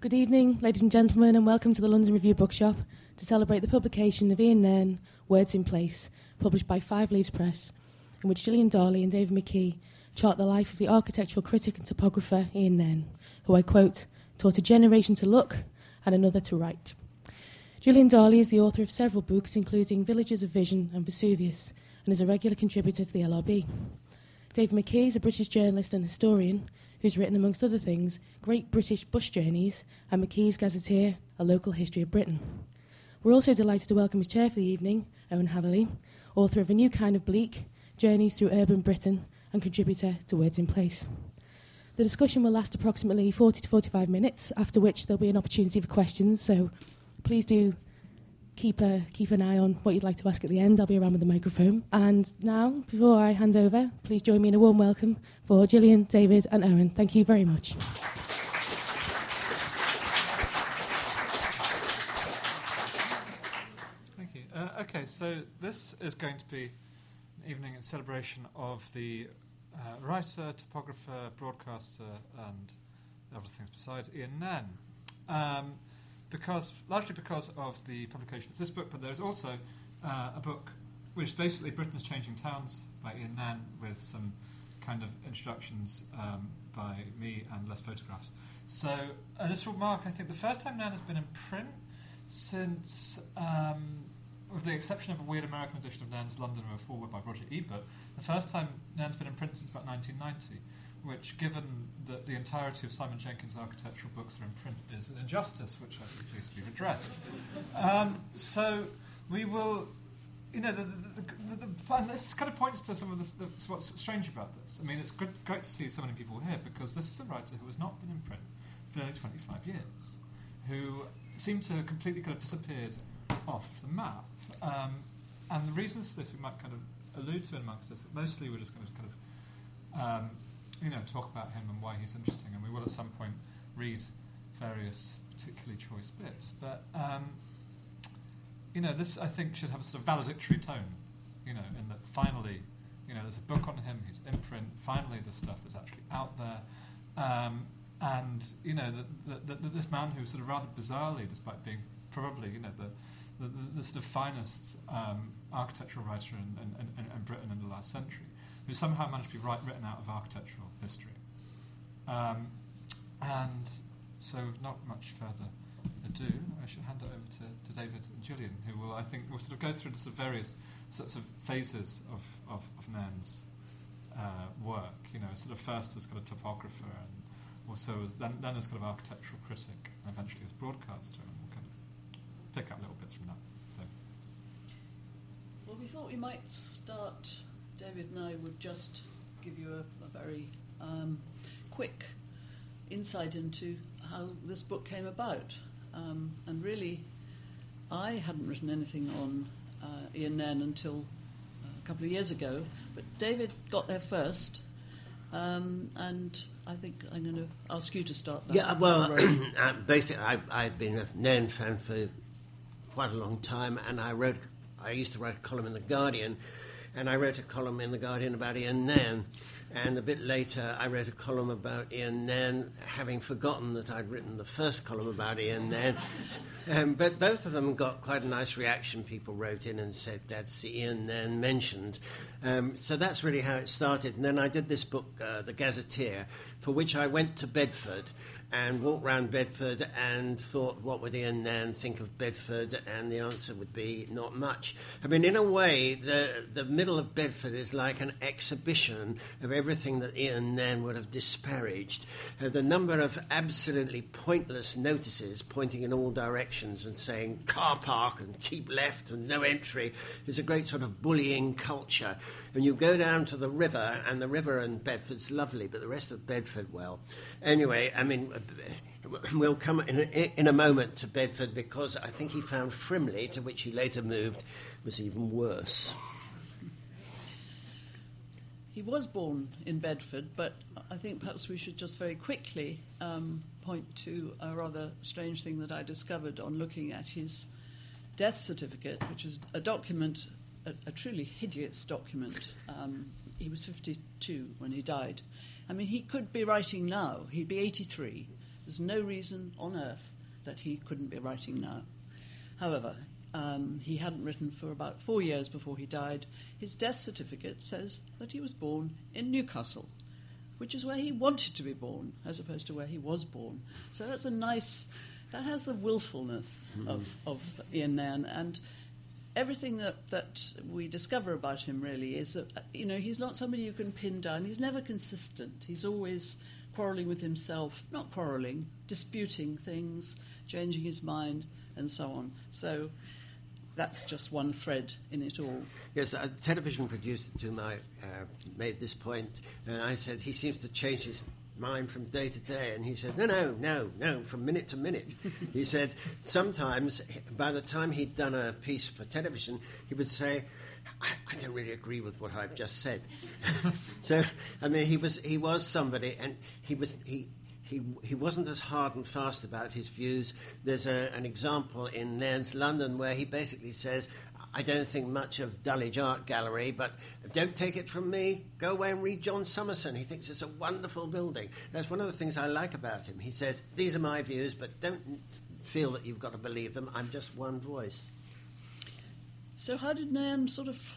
Good evening, ladies and gentlemen, and welcome to the London Review Bookshop to celebrate the publication of Ian Nairn, Words in Place, published by Five Leaves Press, in which Gillian Darley and David McKie chart the life of the architectural critic and topographer Ian Nairn, who I quote, taught a generation to look and another to write. Gillian Darley is the author of several books, including Villages of Vision and Vesuvius, and is a regular contributor to the LRB. David McKie is a British journalist and historian who's written, amongst other things, Great British Bus Journeys and McKie's Gazetteer, A Local History of Britain. We're also delighted to welcome his chair for the evening, Owen Hatherley, author of A New Kind of Bleak, Journeys Through Urban Britain, and contributor to Words in Place. The discussion will last approximately 40 to 45 minutes, after which there'll be an opportunity for questions, so please do keep, a, keep an eye on what you'd like to ask at the end. I'll be around with the microphone. And now, before I hand over, please join me in a warm welcome for Gillian, David, and Owen. Thank you very much. Thank you. Uh, okay, so this is going to be an evening in celebration of the uh, writer, topographer, broadcaster, and other things besides, Ian Nairn. Um, because largely because of the publication of this book, but there's also uh, a book which is basically Britain's Changing Towns by Ian Nairn with some kind of introductions um, by me and less photographs. So, this will mark, I think, the first time Nairn has been in print since, um, with the exception of a weird American edition of Nan's Nairn's Londoner Forward by Roger Ebert, the first time Nairn's been in print since about 1990 which, given that the entirety of Simon Jenkins' architectural books are in print, is an injustice which I think needs to be redressed. Um, so we will, you know, the, the, the, and this kind of points to some of the, what's strange about this. I mean, it's great to see so many people here because this is a writer who has not been in print for nearly 25 years, who seemed to have completely kind of disappeared off the map. Um, and the reasons for this we might kind of allude to in amongst this, but mostly we're just going to kind of um, you know, talk about him and why he's interesting, and we will at some point read various particularly choice bits. But um, you know, this I think should have a sort of valedictory tone. You know, in that finally, you know, there's a book on him. He's in print. Finally, this stuff is actually out there. Um, and you know, the, the, this man who sort of rather bizarrely, despite being probably you know the the, the, sort of finest um, architectural writer in, in, in, in Britain in the last century, who somehow managed to be written out of architectural history. Um, and so, not much further ado, I should hand it over to, to David and Julian, who will, I think, will sort of go through the sort of various sorts of phases of, of, of uh, work. You know, sort of first as kind of topographer, and also as, then, then as kind of architectural critic, and eventually as broadcaster, and we'll kind of pick up little bits from that. So. Well, we thought we might start David and I would just give you a, a very um, quick insight into how this book came about. Um, and really, I hadn't written anything on uh, Ian Nairn until uh, a couple of years ago, but David got there first. Um, and I think I'm going to ask you to start that. Yeah, well, uh, basically, I, I've been a Nairn fan for quite a long time, and I wrote, I used to write a column in The Guardian and I wrote a column in The Guardian about Ian Nairn. And a bit later, I wrote a column about Ian Nairn, having forgotten that I'd written the first column about Ian Nairn. Um, but both of them got quite a nice reaction. People wrote in and said, that's Ian Nairn mentioned. Um, so that's really how it started. And then I did this book, uh, The Gazetteer, for which I went to Bedford and walked round Bedford and thought, what would Ian Nairn think of Bedford? And the answer would be not much. I mean, in a way, the, the middle of Bedford is like an exhibition of everything that Ian Nairn would have disparaged. Uh, the number of absolutely pointless notices pointing in all directions and saying car park and keep left and no entry is a great sort of bullying culture. And you go down to the river, and the river in Bedford's lovely, but the rest of Bedford, well. Anyway, I mean, we'll come in a, in a moment to Bedford because I think he found Frimley, to which he later moved, was even worse. He was born in Bedford, but I think perhaps we should just very quickly um, point to a rather strange thing that I discovered on looking at his death certificate, which is a document, a, a truly hideous document. Um, he was 52 when he died. I mean, he could be writing now. He'd be 83. There's no reason on earth that he couldn't be writing now. However, um, he hadn't written for about four years before he died. His death certificate says that he was born in Newcastle, which is where he wanted to be born, as opposed to where he was born. So that's a nice, that has the willfulness mm. of, of Ian Nairn. And everything that, that we discover about him really is that, you know, he's not somebody you can pin down. He's never consistent. He's always quarrelling with himself, not quarrelling, disputing things, changing his mind, and so on. So that's just one thread in it all. Yes, a television producer to my uh, made this point, and I said he seems to change his mind from day to day, and he said, no, no, no, no, from minute to minute. he said sometimes by the time he'd done a piece for television, he would say. I, I don't really agree with what I've just said. so, I mean, he was he was somebody, and he was he he, he wasn't as hard and fast about his views. There's a, an example in Nairn's London where he basically says, I don't think much of Dulwich Art Gallery, but don't take it from me. Go away and read John Summerson. He thinks it's a wonderful building. That's one of the things I like about him. He says, These are my views, but don't feel that you've got to believe them. I'm just one voice. So, how did Nairn sort of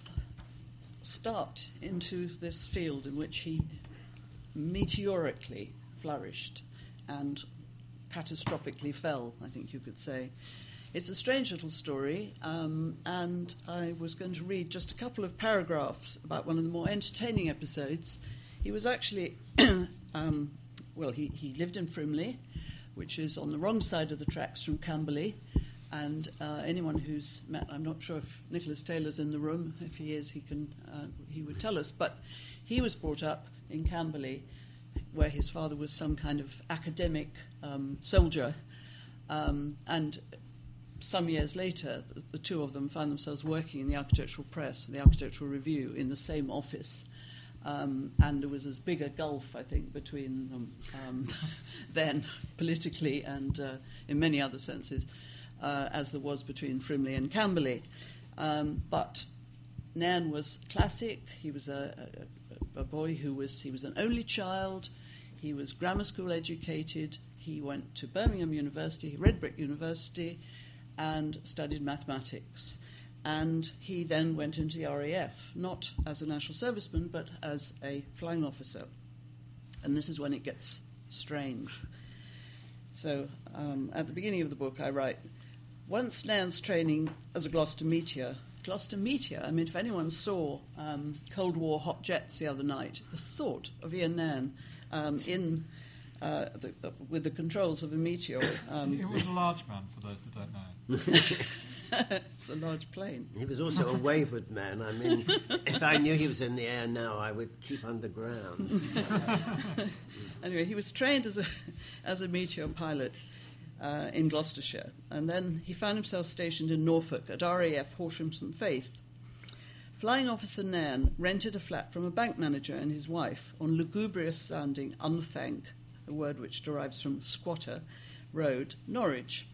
start into this field in which he meteorically flourished and catastrophically fell, I think you could say. It's a strange little story, um, and I was going to read just a couple of paragraphs about one of the more entertaining episodes. He was actually, um, well, he, he lived in Frimley, which is on the wrong side of the tracks from Camberley. And uh, anyone who's met, I'm not sure if Nicholas Taylor's in the room. If he is, he can uh, he would tell us. But he was brought up in Camberley, where his father was some kind of academic um, soldier. Um, and some years later, the, the, two of them found themselves working in the architectural press, the architectural review, in the same office. Um, and there was as big a gulf, I think, between them um, then, politically and uh, in many other senses, uh, as there was between Frimley and Camberley. Um, but Nairn was classic. He was a, a, a boy who was he was an only child. He was grammar school educated. He went to Birmingham University, Redbrick University, and studied mathematics. And he then went into the RAF, not as a national serviceman, but as a flying officer. And this is when it gets strange. So, um, at the beginning of the book, I write Once Nairn's training as a Gloster Meteor Gloster Meteor. I mean, if anyone saw um, Cold War hot jets the other night, the thought of Ian Nairn um, in uh, the, uh, with the controls of a meteor. Um, he was a large man, for those that don't know. it's a large plane. He was also a wayward man. I mean, if I knew he was in the air now, I would keep underground. anyway, he was trained as a, as a meteor pilot uh, in Gloucestershire. And then he found himself stationed in Norfolk at RAF Horsham St Faith. Flying Officer Nairn rented a flat from a bank manager and his wife on lugubrious sounding Unthank, a word which derives from squatter, road, Norwich.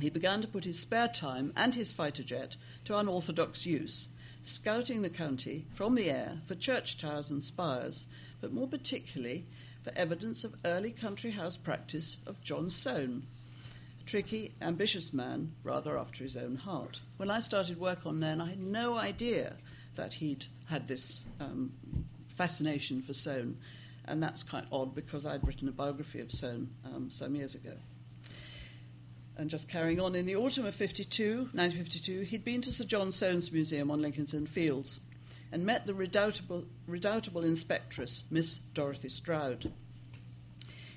He began to put his spare time and his fighter jet to unorthodox use, scouting the county from the air for church towers and spires, but more particularly for evidence of early country house practice of John Soane, a tricky, ambitious man, rather after his own heart. When I started work on Nairn, I had no idea that he'd had this um, fascination for Soane, and that's quite odd because I'd written a biography of Soane um, some years ago. And just carrying on, in the autumn of 52, 1952, he'd been to Sir John Soane's Museum on Lincoln's Inn Fields and met the redoubtable, redoubtable inspectress, Miss Dorothy Stroud.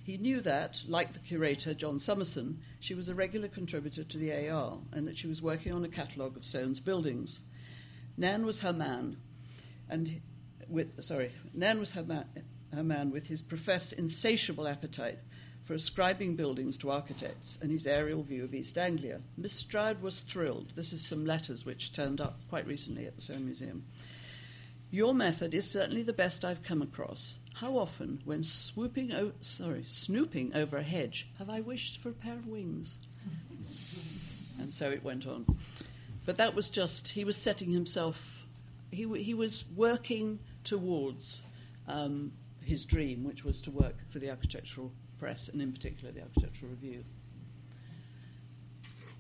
He knew that, like the curator, John Summerson, she was a regular contributor to the AR and that she was working on a catalogue of Soane's buildings. Nairn was her man, and with, sorry, Nairn was her man, her man with his professed insatiable appetite for ascribing buildings to architects and his aerial view of East Anglia. Miss Stroud was thrilled. This is some letters which turned up quite recently at the Soane Museum. Your method is certainly the best I've come across. How often, when swooping o- sorry, snooping over a hedge, have I wished for a pair of wings? and so it went on. But that was just, he was setting himself, he, w- he was working towards um, his dream, which was to work for the architectural press, and in particular the Architectural Review.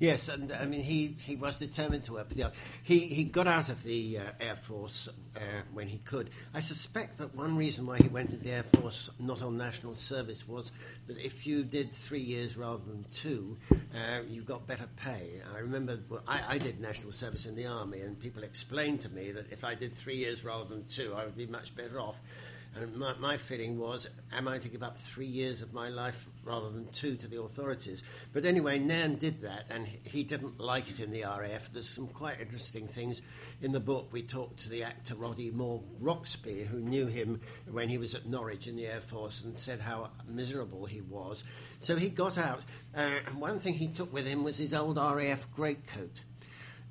Yes, and I mean he, he was determined to work for the. He he got out of the uh, Air Force uh, when he could. I suspect that one reason why he went to the Air Force, not on national service, was that if you did three years rather than two, uh, you got better pay. I remember well, I, I did national service in the army, and people explained to me that if I did three years rather than two, I would be much better off. And my, my, feeling was, am I to give up three years of my life rather than two to the authorities? But anyway, Nairn did that, and he didn't like it in the RAF. There's some quite interesting things in the book. We talked to the actor Roddy Moore Roxby, who knew him when he was at Norwich in the Air Force, and said how miserable he was. So he got out, uh, and one thing he took with him was his old RAF greatcoat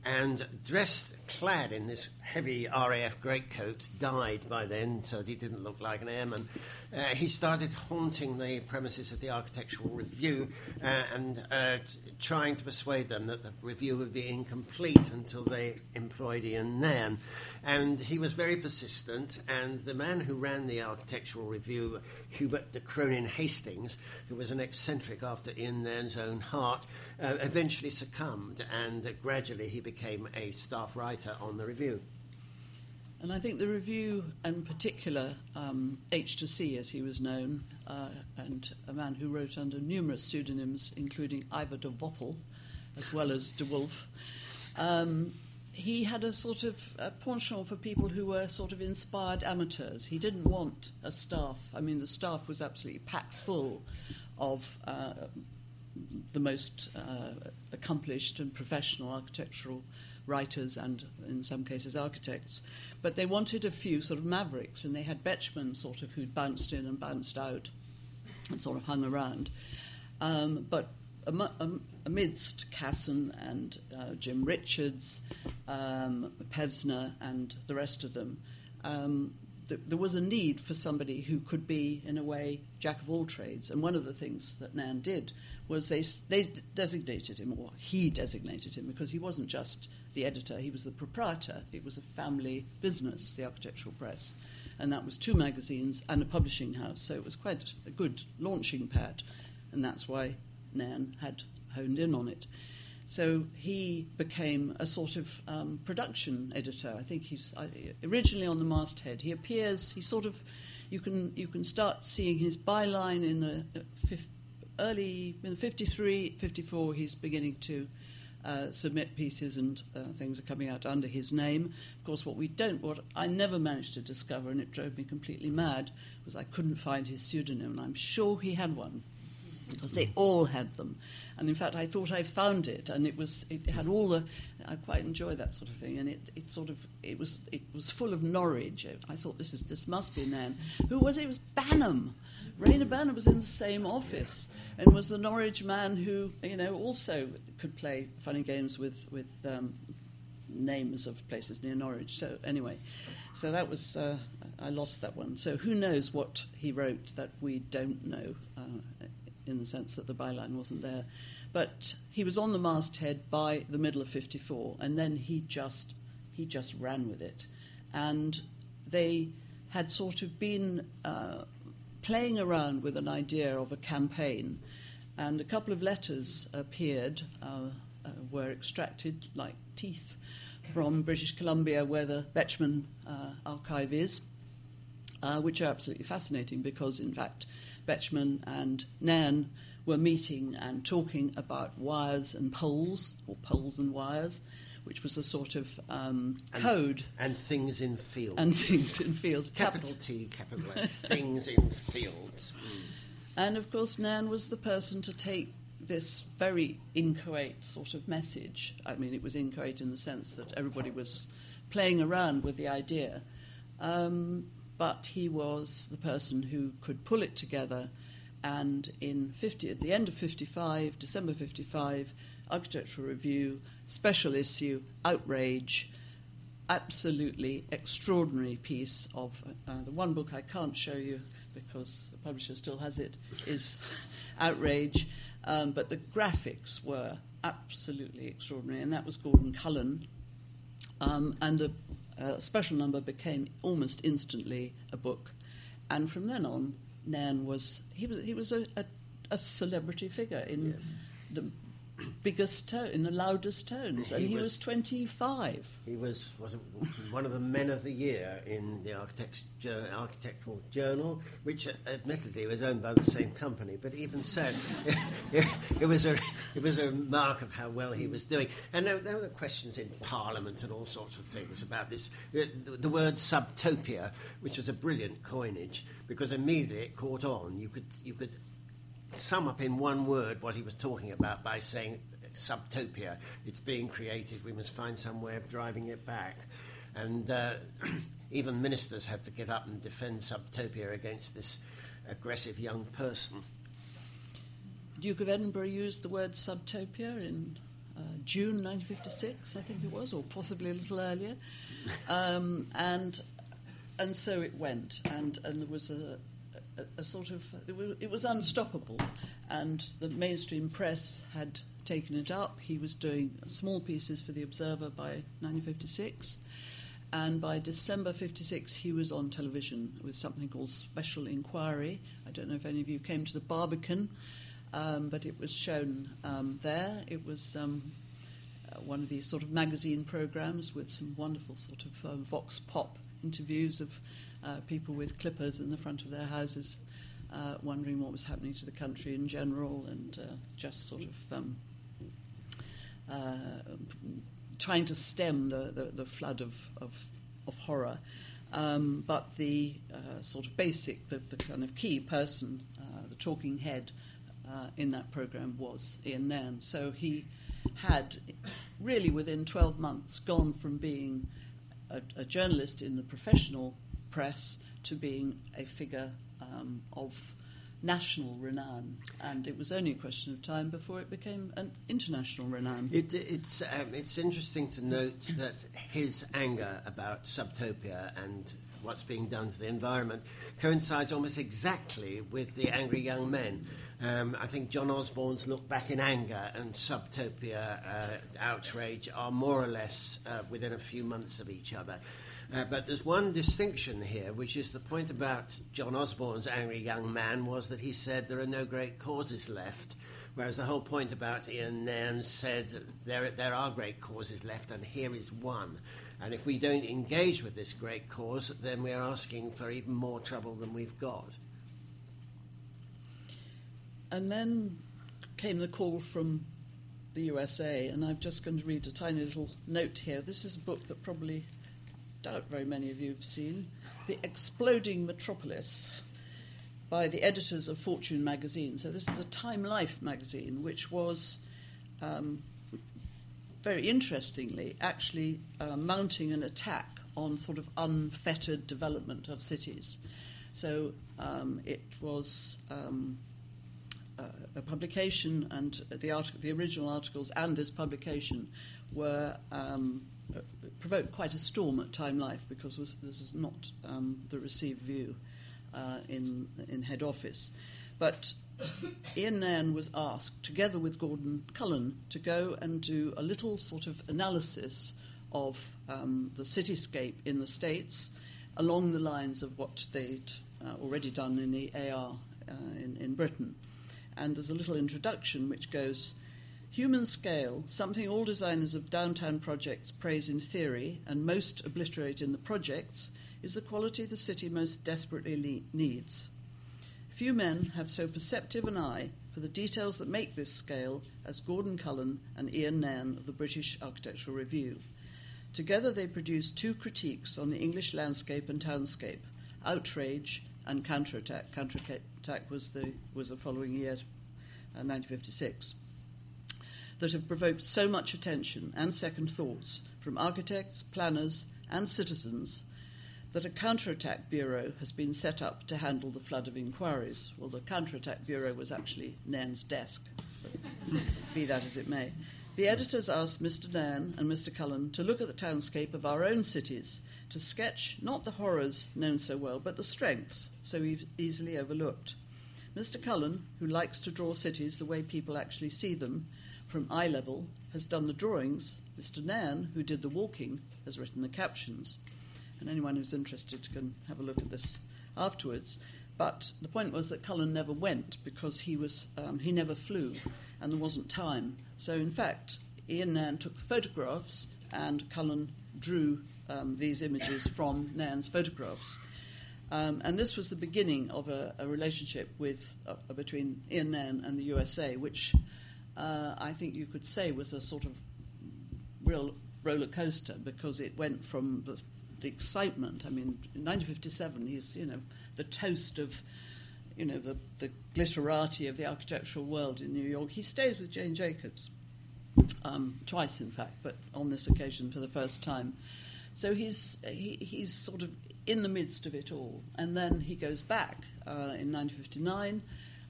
and dressed, clad in this heavy RAF greatcoat, dyed by then, so that he didn't look like an airman. Uh, he started haunting the premises of the Architectural Review uh, and uh, trying to persuade them that the review would be incomplete until they employed Ian Nairn. And he was very persistent, and the man who ran the Architectural Review, Hubert de Cronin Hastings, who was an eccentric after Ian Nairn's own heart, uh, eventually succumbed, and gradually he became a staff writer on the review. And I think the review, in particular, um, H de C as he was known, uh, and a man who wrote under numerous pseudonyms, including Ivor de Woffel, as well as de Wolf, um, he had a sort of a penchant for people who were sort of inspired amateurs. He didn't want a staff. I mean, the staff was absolutely packed full of uh, the most uh, accomplished and professional architectural writers and, in some cases, architects. But they wanted a few sort of mavericks, and they had Betjeman sort of who'd bounced in and bounced out and sort of hung around. Um, but am- amidst Casson and uh, Jim Richards, um, Pevsner, and the rest of them, um, th- there was a need for somebody who could be, in a way, jack of all trades. And one of the things that Nairn did was they, they designated him, or he designated him, because he wasn't just the editor, he was the proprietor. It was a family business, the Architectural Press. And that was two magazines and a publishing house, so it was quite a good launching pad. And that's why Nairn had honed in on it. So he became a sort of um, production editor. I think he's uh, originally on the masthead. He appears. He sort of you can you can start seeing his byline in the uh, early in 53, 54. He's beginning to uh, submit pieces and uh, things are coming out under his name. Of course, what we don't, what I never managed to discover, and it drove me completely mad, was I couldn't find his pseudonym, and I'm sure he had one because they all had them. And in fact, I thought I found it, and it was it had all the. I quite enjoy that sort of thing, and it, it sort of it was it was full of Norwich. I thought this is this must be Nairn. Who was it? It was Banham. Reyner Banham was in the same office and was the Norwich man who you know also could play funny games with with um, names of places near Norwich. So anyway, so that was uh, I lost that one. So who knows what he wrote that we don't know. Uh, in the sense that the byline wasn't there. But he was on the masthead by the middle of 54, and then he just he just ran with it. And they had sort of been uh, playing around with an idea of a campaign, and a couple of letters appeared, uh, uh, were extracted like teeth from British Columbia, where the Betjeman uh, archive is, uh, which are absolutely fascinating because, in fact, Betjeman and Nairn were meeting and talking about wires and poles, or poles and wires, which was a sort of um, And- code And things in fields. and things in fields. Capital T, capital F, things in fields. Mm. And of course, Nairn was the person to take this very inchoate sort of message. I mean, it was inchoate in the sense that everybody was playing around with the idea, um, but he was the person who could pull it together. And in 50, at the end of 55, December 55, Architectural Review, special issue, Outrage, absolutely extraordinary piece of uh, the one book I can't show you because the publisher still has it is Outrage, um, but the graphics were absolutely extraordinary, and that was Gordon Cullen. Um, and the uh, special number became almost instantly a book, and from then on, Nairn was he was he was a, a, a celebrity figure in the biggest tone, in the loudest tones, and He he was- was twenty five. He was, was one of the men of the year in the Architects, Jour- Architectural Journal, which uh, admittedly was owned by the same company, but even so, it, it was a, it was a mark of how well he was doing. And there, there were questions in Parliament and all sorts of things about this. The, the, the word subtopia, which was a brilliant coinage, because immediately it caught on. You could, you could sum up in one word what he was talking about by saying subtopia. It's being created. We must find some way of driving it back. And uh, even ministers had to get up and defend subtopia against this aggressive young person. Duke of Edinburgh used the word subtopia in uh, June 1956, I think it was, or possibly a little earlier. Um, and and so it went, and, and there was a, a, sort of it was, it was unstoppable, and the mainstream press had taken it up. He was doing small pieces for the Observer by 1956. And by December 56, he was on television with something called Special Inquiry. I don't know if any of you came to the Barbican, um, but it was shown um, there. It was um, uh, one of these sort of magazine programs with some wonderful sort of um, vox pop interviews of uh, people with clippers in the front of their houses, uh, wondering what was happening to the country in general, and uh, just sort of um, uh, trying to stem the, the, the flood of, of, of horror. Um, but the uh, sort of basic, the, the kind of key person, uh, the talking head in that program was Ian Nairn. So he had really within 12 months gone from being a, a journalist in the professional press to being a figure um, of national renown. And it was only a question of time before it became an international renown. It, it's, um, it's interesting to note that his anger about subtopia and what's being done to the environment coincides almost exactly with the angry young men. Um, I think John Osborne's look back in anger and subtopia uh, outrage are more or less uh, within a few months of each other. Uh, but there's one distinction here, which is the point about John Osborne's angry young man was that he said there are no great causes left, whereas the whole point about Ian Nairn said there, there are great causes left, and here is one. And if we don't engage with this great cause, then we're asking for even more trouble than we've got. And then came the call from the USA, and I'm just going to read a tiny little note here. This is a book that probably doubt very many of you have seen The Exploding Metropolis by the editors of Fortune magazine. So, this is a Time Life magazine, which was um, very interestingly actually uh, mounting an attack on sort of unfettered development of cities. So, um, it was. Um, uh, a publication and the, artic- the original articles and this publication were um, provoked quite a storm at Time Life because this was not um, the received view uh, in in head office. But Ian Nairn was asked, together with Gordon Cullen, to go and do a little sort of analysis of um, the cityscape in the States along the lines of what they'd uh, already done in the AR uh, in, in Britain. And there's a little introduction which goes Human scale, something all designers of downtown projects praise in theory and most obliterate in the projects, is the quality the city most desperately le- needs. Few men have so perceptive an eye for the details that make this scale as Gordon Cullen and Ian Nairn of the British Architectural Review. Together they produced two critiques on the English landscape and townscape, Outrage and Counterattack. Counterattack was the, was the following year, uh, 1956 that have provoked so much attention and second thoughts from architects, planners, and citizens that a counterattack bureau has been set up to handle the flood of inquiries. Well, the counterattack bureau was actually Nairn's desk, be that as it may. The editors asked Mr. Nairn and Mr. Cullen to look at the townscape of our own cities, to sketch not the horrors known so well, but the strengths so easily overlooked. Mr. Cullen, who likes to draw cities the way people actually see them, from eye level, has done the drawings. Mr. Nairn, who did the walking, has written the captions. And anyone who's interested can have a look at this afterwards. But the point was that Cullen never went because he, was, um, he never flew and there wasn't time. So, in fact, Ian Nairn took the photographs and Cullen drew um, these images from Nairn's photographs. Um, and this was the beginning of a, a relationship with, uh, between Ian Nairn and the USA, which uh, I think you could say was a sort of real roller coaster because it went from the, the excitement. I mean, in 1957, he's you know the toast of you know the, the glitterati of the architectural world in New York. He stays with Jane Jacobs um, twice, in fact, but on this occasion for the first time. So he's he, he's sort of in the midst of it all, and then he goes back uh, in 1959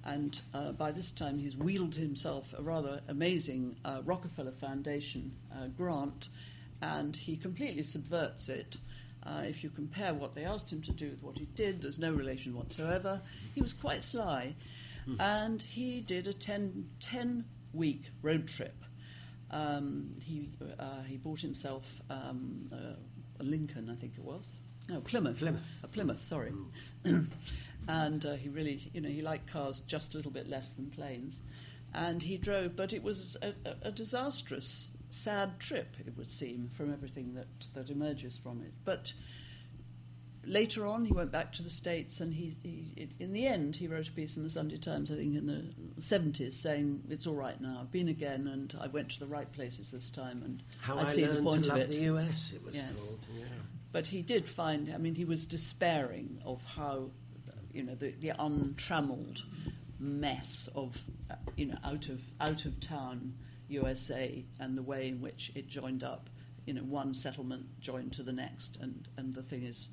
and uh, by this time, he's wheeled himself a rather amazing uh, Rockefeller Foundation uh, grant, and he completely subverts it. Uh, if you compare what they asked him to do with what he did, there's no relation whatsoever. He was quite sly, mm. and he did a 10, 10 week road trip. Um, he, uh, he bought himself um, a Lincoln, I think it was. No, Plymouth. Plymouth. A Plymouth, sorry. Mm. and uh, he really, you know, he liked cars just a little bit less than planes. And he drove, but it was a, a, disastrous, sad trip, it would seem, from everything that, that emerges from it. But later on, he went back to the States, and he, he, in the end, he wrote a piece in the Sunday Times, I think in the 70s, saying, It's all right now, I've been again, and I went to the right places this time, and How I, I see the point to of love it. the US, it was Yes. called. Yeah. But he did find, I mean, he was despairing of how, you know, the, the untrammeled mess of, uh, you know, out of, out of town USA and the way in which it joined up. You know, one settlement joined to the next, and, and the thing is,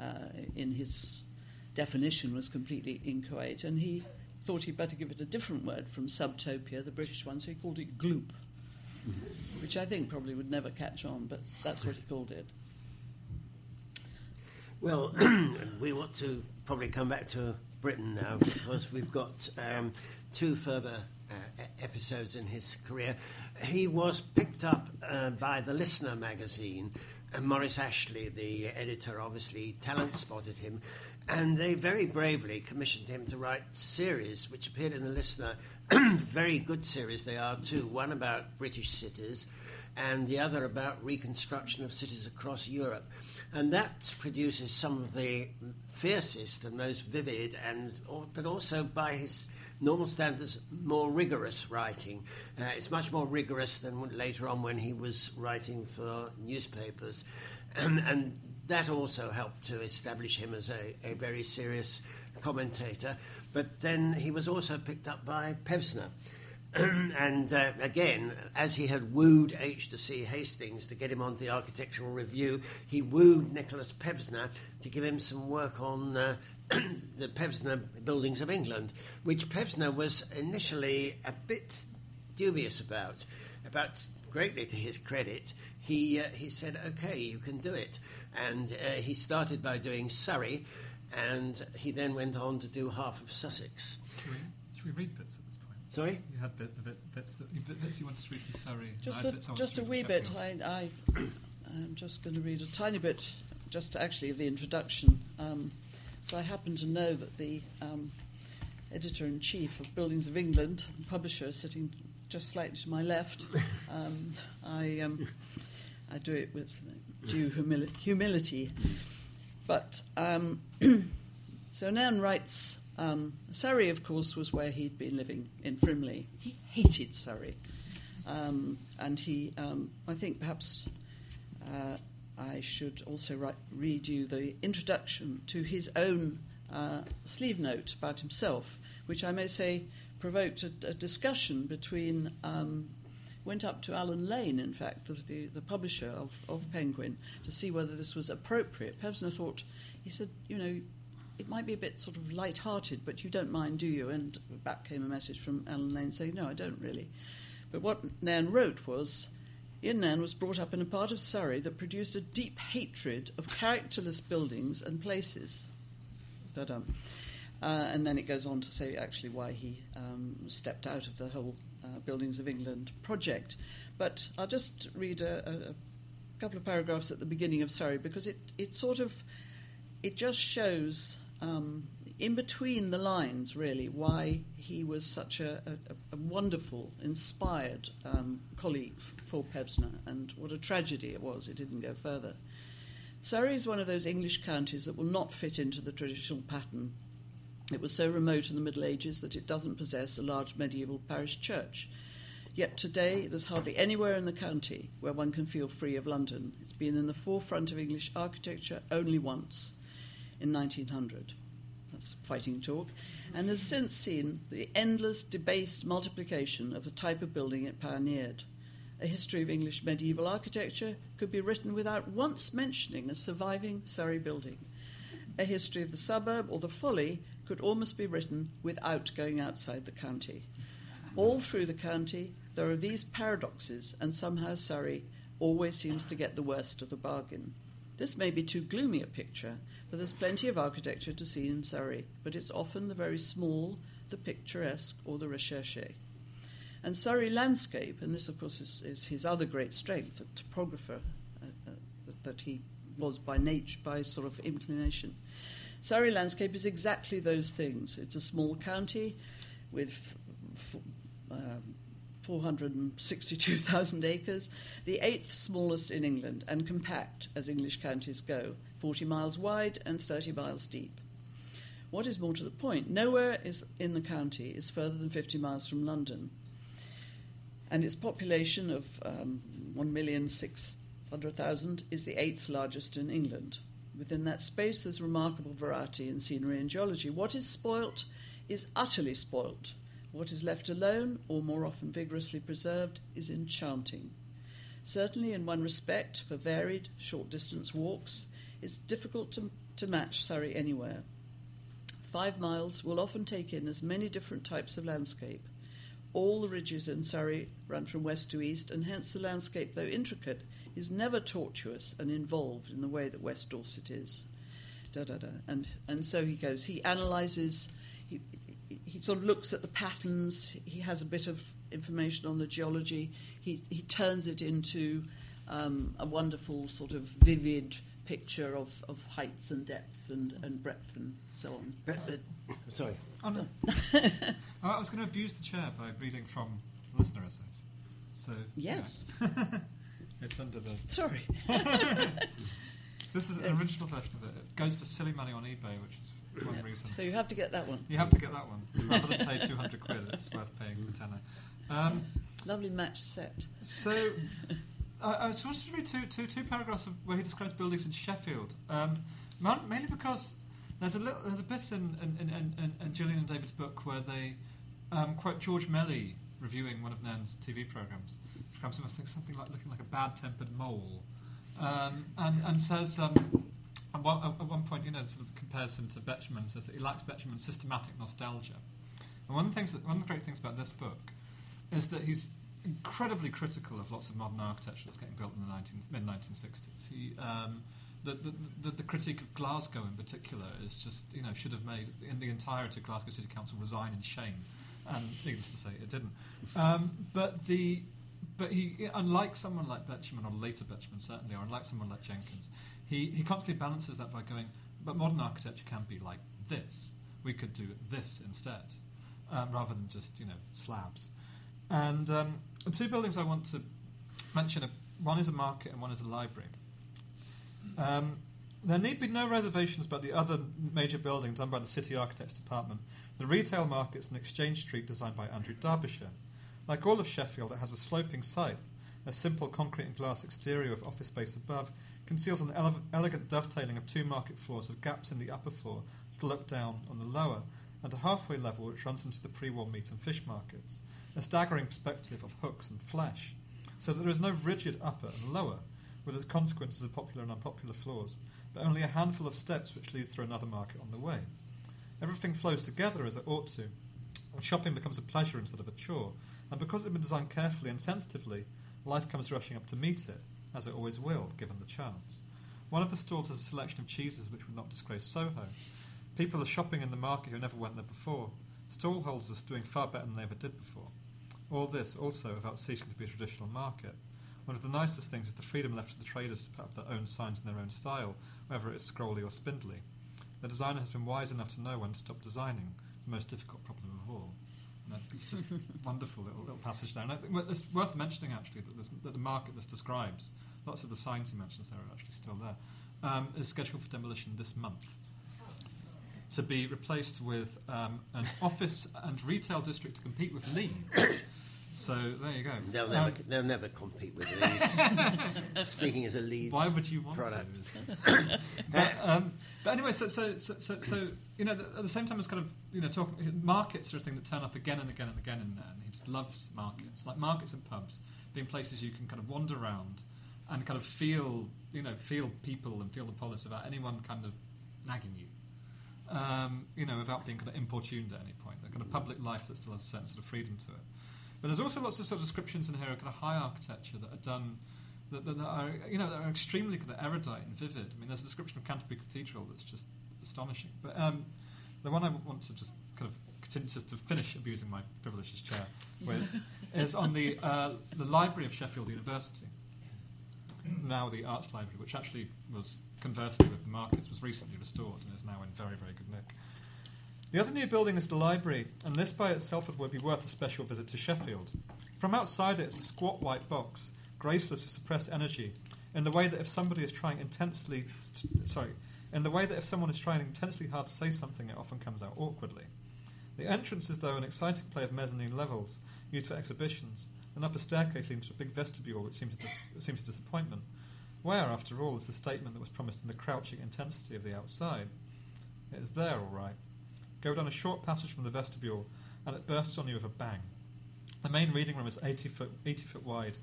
uh, in his definition, was completely inchoate. And he thought he'd better give it a different word from subtopia, the British one, so he called it gloop, which I think probably would never catch on, but that's what he called it. Well, we want to probably come back to Britain now because we've got um, two further uh, episodes in his career. He was picked up uh, by the Listener magazine, and Maurice Ashley, the editor, obviously talent spotted him, and they very bravely commissioned him to write series which appeared in the Listener. very good series they are too. One about British cities, and the other about reconstruction of cities across Europe. And that produces some of the fiercest and most vivid, and but also by his normal standards, more rigorous writing. Uh, it's much more rigorous than later on when he was writing for newspapers, and, and that also helped to establish him as a, a very serious commentator. But then he was also picked up by Pevsner. and uh, again, as he had wooed H de C Hastings to get him on the Architectural Review, he wooed Nikolaus Pevsner to give him some work on uh, the Pevsner buildings of England, which Pevsner was initially a bit dubious about. About greatly to his credit, he uh, he said, "Okay, you can do it," and uh, he started by doing Surrey, and he then went on to do half of Sussex. Should we, should we read bits point? Sorry. You had bit, a bit, bits, that, bits you wanted to read from Surrey. I Just had a, bits I wanted just to a read wee from bit. Sheffield. I, I, I'm just going to read a tiny bit, just actually of the introduction. Um, so I happen to know that the um, editor in chief of Buildings of England, publisher, sitting just slightly to my left. Um, I, um, I do it with due humili- humility. But um, so Nairn writes um, Surrey, of course, was where he'd been living in Frimley. He hated Surrey. Um, and he, um, I think perhaps uh, I should also write, read you the introduction to his own uh, sleeve note about himself, which I may say provoked a, a discussion between. Um, went up to Allen Lane, in fact, the, the, the publisher of, of Penguin, to see whether this was appropriate. Pevsner thought, he said, you know, it might be a bit sort of light-hearted, but you don't mind, do you? And back came a message from Allen Lane saying, no, I don't really. But what Nairn wrote was, Ian Nairn was brought up in a part of Surrey that produced a deep hatred of characterless buildings and places. Uh, and then it goes on to say actually why he um, stepped out of the whole uh, Buildings of England project. But I'll just read a, a, a, couple of paragraphs at the beginning of Surrey because it, it sort of it just shows um, in between the lines really why he was such a, a wonderful, inspired um, colleague for Pevsner and what a tragedy it was it didn't go further. Surrey is one of those English counties that will not fit into the traditional pattern it was so remote in the Middle Ages that it doesn't possess a large medieval parish church. Yet today, there's hardly anywhere in the county where one can feel free of London. It's been in the forefront of English architecture only once, in 1900. That's fighting talk. And has since seen the endless, debased multiplication of the type of building it pioneered. A history of English medieval architecture could be written without once mentioning a surviving Surrey building. A history of the suburb or the folly could almost be written without going outside the county. All through the county, there are these paradoxes, and somehow Surrey always seems to get the worst of the bargain. This may be too gloomy a picture, for there's plenty of architecture to see in Surrey, but it's often the very small, the picturesque, or the recherche. And Surrey landscape, and this, of course, is, is his other great strength, a topographer uh, uh, that he was by nature, by sort of inclination. Surrey landscape is exactly those things. It's a small county with f- um, 462,000 acres, the eighth smallest in England, and compact as English counties go, 40 miles wide and 30 miles deep. What is more to the point, nowhere is in the county is further than 50 miles from London, and its population of um, 1,600,000 is the eighth largest in England. Within that space, there's remarkable variety in scenery and geology. What is spoilt is utterly spoilt. What is left alone, or more often vigorously preserved, is enchanting. Certainly, in one respect, for varied, short distance walks, it's difficult to, to match Surrey anywhere. Five miles will often take in as many different types of landscape. All the ridges in Surrey run from west to east, and hence the landscape, though intricate, is never tortuous and involved in the way that West Dorset is. Da, da, da. And, and so he goes, he analyses, he, he sort of looks at the patterns, he has a bit of information on the geology, he, he turns it into um, a wonderful, sort of vivid picture of, of heights and depths and, and breadth and so on. But, but, sorry. Oh, no. oh, I was going to abuse the chair by reading from listener essays. So yes. Yeah. It's under the. Sorry. this is an original version of it. It goes for silly money on eBay, which is one reason. So you have to get that one. You have to get that one. Rather than pay 200 quid, it's worth paying a tenner. Um, Lovely match set. so, I, I just wanted to read two, two, two paragraphs of where he describes buildings in Sheffield. Um, mainly because there's a, little, there's a bit in, in, in, in, Gillian and David's book where they um, quote George Melly reviewing one of Nairn's TV programs. Which comes to I think something like looking like a bad-tempered mole, um, and and says. Um, one, at one point, you know, sort of compares him to Betjeman and says that he lacks Betjeman's systematic nostalgia. And one of the things, that, one of the great things about this book is that he's incredibly critical of lots of modern architecture that's getting built in the 19, mid 1960s. He, um, the, the, the, the critique of Glasgow in particular is just, you know, should have made in the entirety of Glasgow City Council resign in shame. And needless to say, it didn't. Um, but the but he, unlike someone like Betjeman, or later Betjeman certainly, or unlike someone like Jenkins, he, he constantly balances that by going, but modern architecture can be like this. We could do this instead, um, rather than just you know slabs. And um, two buildings I want to mention are, one is a market and one is a library. Um, there need be no reservations about the other major building done by the City Architects Department, the retail markets in Exchange Street designed by Andrew Derbyshire. Like all of Sheffield, it has a sloping site. A simple concrete and glass exterior with office space above conceals an ele- elegant dovetailing of two market floors with gaps in the upper floor to look down on the lower, and a halfway level which runs into the pre war meat and fish markets. A staggering perspective of hooks and flesh, so that there is no rigid upper and lower, with its consequences of popular and unpopular floors, but only a handful of steps which leads through another market on the way. Everything flows together as it ought to, and shopping becomes a pleasure instead of a chore, and because it's been designed carefully and sensitively, life comes rushing up to meet it, as it always will, given the chance. One of the stalls has a selection of cheeses which would not disgrace Soho. People are shopping in the market who never went there before. Stallholders are doing far better than they ever did before. All this also without ceasing to be a traditional market. One of the nicest things is the freedom left to the traders to put up their own signs in their own style, whether it's scrolly or spindly. The designer has been wise enough to know when to stop designing, the most difficult problem It's just wonderful little, little passage there. And I think it's worth mentioning actually that, this, that the market this describes, lots of the signs he mentions there are actually still there, um, is scheduled for demolition this month. To be replaced with um, an office and retail district to compete with Leeds. So there you go. They'll Um, never, they'll never compete with Leeds. Speaking as a Leeds Why would you want product. to? but, um, but anyway, so, so, so, so, so you know, at the same time as kind of you know talking markets are a thing that turn up again and again and again in there, and he just loves markets, like markets and pubs being places you can kind of wander around and kind of feel you know feel people and feel the polis without anyone kind of nagging you. Um, you know, without being kind of importuned at any point, a kind of public life that still has a certain sort of freedom to it. But there's also lots of sort of descriptions in here of kind of high architecture that are done that, that, that are you know that are extremely kind of erudite and vivid. I mean, there's a description of Canterbury Cathedral that's just astonishing. But um, the one I want to just kind of continue just to finish abusing my privileged chair with is on the uh, the library of Sheffield University, now the Arts Library, which actually was conversely with the markets was recently restored and is now in very very good nick. The other new building is the library, and this by itself would be worth a special visit to Sheffield. From outside it, it's a squat white box, graceless with suppressed energy, in the way that if somebody is trying intensely, st- sorry, in the way that if someone is trying intensely hard to say something, it often comes out awkwardly. The entrance is, though, an exciting play of mezzanine levels, used for exhibitions, an upper staircase leading to a big vestibule which seems, dis- seems a disappointment. Where, after all, is the statement that was promised in the crouching intensity of the outside? It is there, all right. Go down a short passage from the vestibule, and it bursts on you with a bang. The main reading room is 80 foot, 80 foot wide,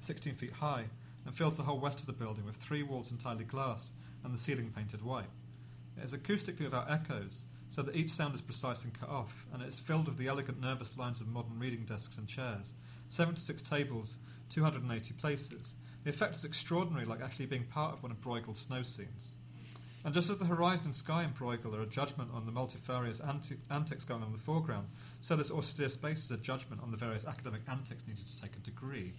16 feet high, and fills the whole west of the building with three walls entirely glass and the ceiling painted white. It is acoustically without echoes, so that each sound is precise and cut off, and it is filled with the elegant nervous lines of modern reading desks and chairs. 76 tables, 280 places. The effect is extraordinary, like actually being part of one of Bruegel's snow scenes. And just as the horizon and sky in Bruegel are a judgment on the multifarious anti- antics going on in the foreground, so this austere space is a judgment on the various academic antics needed to take a degree.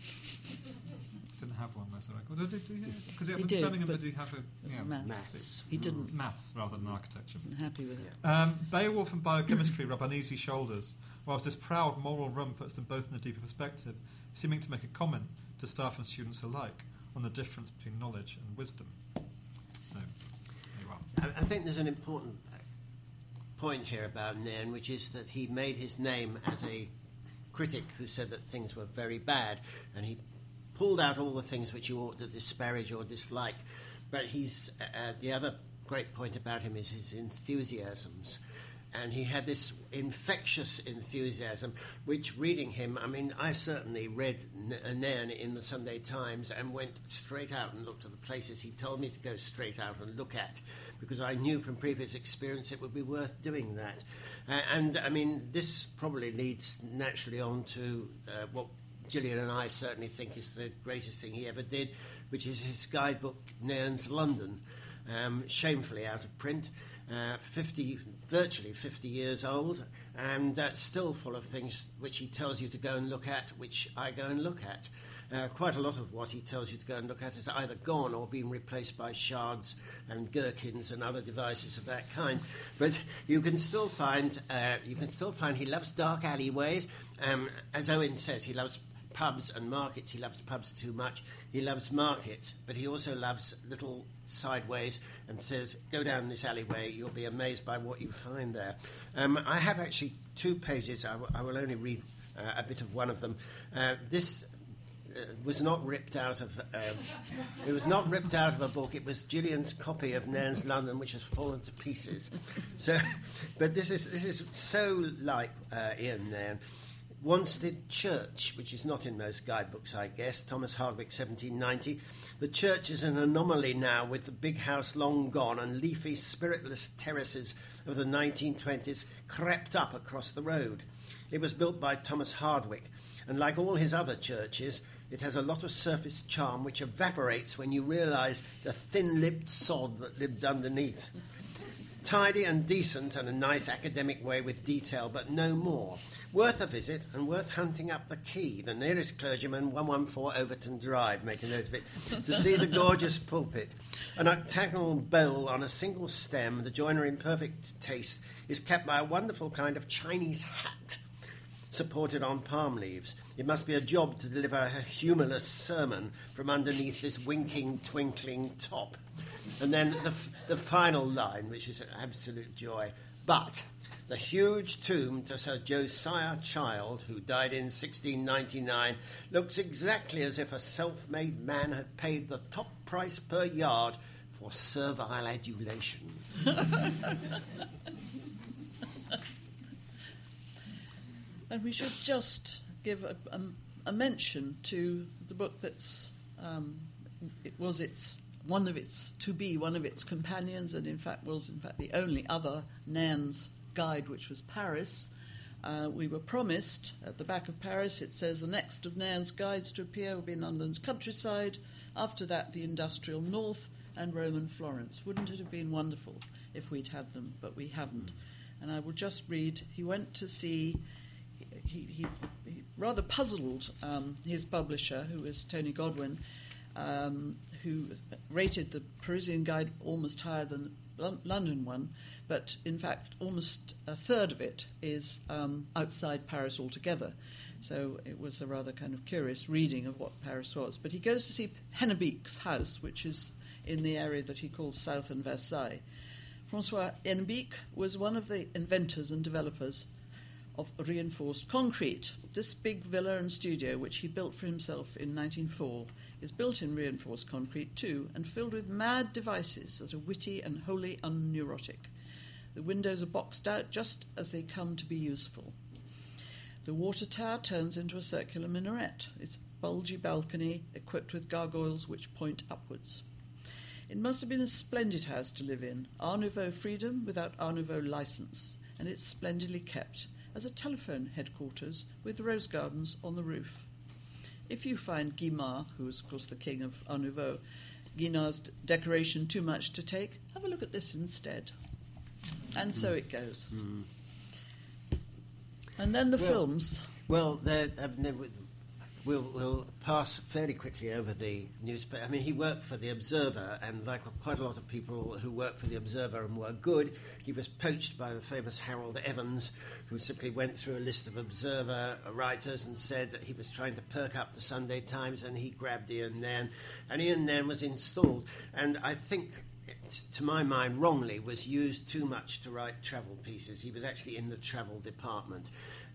Didn't have one, that's all right. Well, did he? Because He at did, Birmingham, but did he have a yeah, Maths. Maths. He didn't. maths rather than architecture? Wasn't happy with it. Um, Beowulf and biochemistry rub uneasy shoulders, whilst this proud moral room puts them both in a deeper perspective, seeming to make a comment to staff and students alike on the difference between knowledge and wisdom. So, there you are. I, I think there's an important point here about Nairn, which is that he made his name as a critic who said that things were very bad, and he pulled out all the things which you ought to disparage or dislike. But he's uh, uh, the other great point about him is his enthusiasms. And he had this infectious enthusiasm, which reading him, I mean, I certainly read uh, Nairn in the Sunday Times and went straight out and looked at the places he told me to go straight out and look at, because I knew from previous experience it would be worth doing that. Uh, and I mean, this probably leads naturally on to uh, what Gillian and I certainly think is the greatest thing he ever did, which is his guidebook, Nairn's London, um, shamefully out of print. uh, 50, virtually 50 years old, and uh, still full of things which he tells you to go and look at, which I go and look at. Uh, quite a lot of what he tells you to go and look at is either gone or been replaced by shards and gherkins and other devices of that kind. But you can still find uh, you can still find he loves dark alleyways. Um, as Owen says, he loves pubs and markets. He loves pubs too much. He loves markets, but he also loves little sideways and says, "Go down this alleyway. You'll be amazed by what you find there." Um, I have actually two pages. I, w- I will only read uh, a bit of one of them. Uh, this was not ripped out of. Um, it was not ripped out of a book. It was Gillian's copy of Nairn's London, which has fallen to pieces. So, but this is this is so like uh, Ian Nairn. Wanstead Church, which is not in most guidebooks, I guess. Thomas Hardwick, 1790. The church is an anomaly now, with the big house long gone and leafy, spiritless terraces of the 1920s crept up across the road. It was built by Thomas Hardwick, and like all his other churches, it has a lot of surface charm which evaporates when you realise the thin lipped sod that lived underneath. Tidy and decent and a nice academic way with detail, but no more. Worth a visit and worth hunting up the key, the nearest clergyman, 114 Overton Drive, make a note of it, to see the gorgeous pulpit. An octagonal bowl on a single stem, the joiner in perfect taste, is kept by a wonderful kind of Chinese hat supported on palm leaves. It must be a job to deliver a humorless sermon from underneath this winking, twinkling top. And then the, the final line, which is an absolute joy. But the huge tomb to Sir Josiah Child, who died in 1699, looks exactly as if a self made man had paid the top price per yard for servile adulation. And we should just give a, a, a mention to the book that's um, it was its one of its to be one of its companions, and in fact was in fact the only other Nairn's guide, which was Paris. Uh, we were promised at the back of Paris. It says the next of Nairn's guides to appear will be in London's countryside. After that, the industrial north and Roman Florence. Wouldn't it have been wonderful if we'd had them? But we haven't. And I will just read. He went to see he, he, he rather puzzled um, his publisher, who was Tony Godwin, um, who rated the Parisian guide almost higher than the London one, but in fact, almost a third of it is um, outside Paris altogether. So it was a rather kind of curious reading of what Paris was. But he goes to see Hennebique's house, which is in the area that he calls South and Versailles. Francois Hennebique was one of the inventors and developers of reinforced concrete. This big villa and studio, which he built for himself in 1904, is built in reinforced concrete too and filled with mad devices that are witty and wholly unneurotic. The windows are boxed out just as they come to be useful. The water tower turns into a circular minaret, its bulgy balcony equipped with gargoyles which point upwards. It must have been a splendid house to live in, Art Nouveau freedom without Art Nouveau license, and it's splendidly kept as a telephone headquarters with rose gardens on the roof. If you find Guimard, who is of course the king of Art Nouveau, Guimard's decoration too much to take, have a look at this instead. And so it goes. Mm. And then the Well- films. Well, um, there w- we'll, we'll pass fairly quickly over the newspaper. I mean, he worked for the Observer, and like quite a lot of people who work for the Observer and were good, he was poached by the famous Harold Evans, who simply went through a list of Observer writers and said that he was trying to perk up the Sunday Times, and he grabbed Ian Nairn, and Ian Nairn was installed. And I think it, to my mind, wrongly, was used too much to write travel pieces. He was actually in the travel department.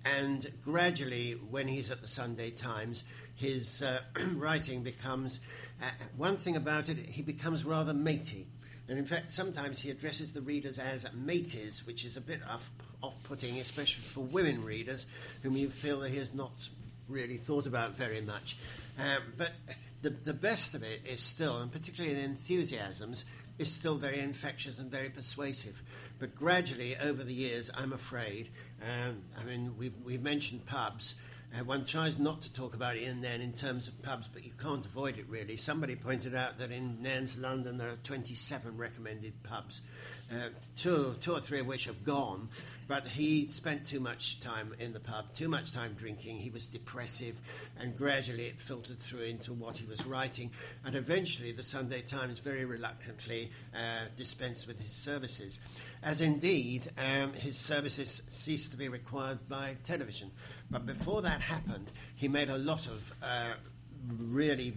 And gradually, when he's at the Sunday Times, his uh, writing becomes uh, one thing about it, he becomes rather matey. And in fact, sometimes he addresses the readers as mateys, which is a bit off, off-putting, especially for women readers, whom you feel that he has not really thought about very much. Um, but the, the best of it is still, and particularly in enthusiasms, is still very infectious and very persuasive. But gradually, over the years, I'm afraid, um, I mean, we've, we've mentioned pubs. Uh, one tries not to talk about Ian Nairn in terms of pubs, but you can't avoid it really. Somebody pointed out that in Nairn's London there are 27 recommended pubs. Uh, two, two or three of which have gone. But he spent too much time in the pub, too much time drinking. He was depressive, and gradually it filtered through into what he was writing. And eventually, the Sunday Times very reluctantly uh, dispensed with his services, as indeed um, his services ceased to be required by television. But before that happened, he made a lot of uh, really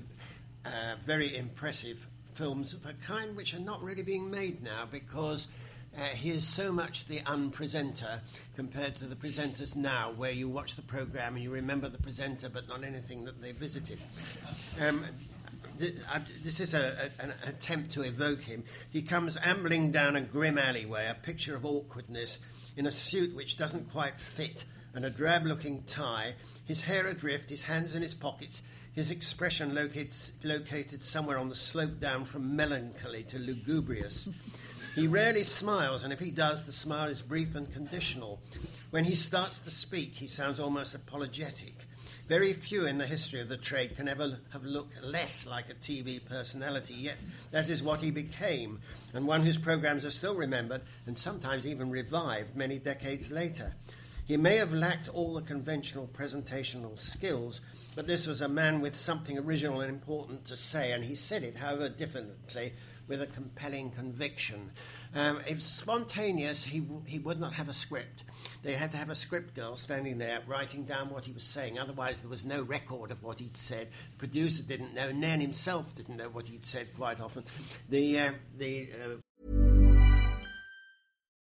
uh, very impressive films of a kind which are not really being made now because uh, he is so much the unpresenter compared to the presenters now, where you watch the program and you remember the presenter but not anything that they visited. Um, this is a, an attempt to evoke him. He comes ambling down a grim alleyway, a picture of awkwardness, in a suit which doesn't quite fit and a drab looking tie, his hair adrift, his hands in his pockets, his expression located, located somewhere on the slope down from melancholy to lugubrious. He rarely smiles, and if he does, the smile is brief and conditional. When he starts to speak, he sounds almost apologetic. Very few in the history of the trade can ever have looked less like a TV personality, yet that is what he became, and one whose programs are still remembered and sometimes even revived many decades later. He may have lacked all the conventional presentational skills, but this was a man with something original and important to say, and he said it, however differently, with a compelling conviction. Um, if spontaneous, he, w- he would not have a script. They had to have a script girl standing there writing down what he was saying. Otherwise, there was no record of what he'd said. The producer didn't know. Nairn himself didn't know what he'd said quite often. The, uh, the uh,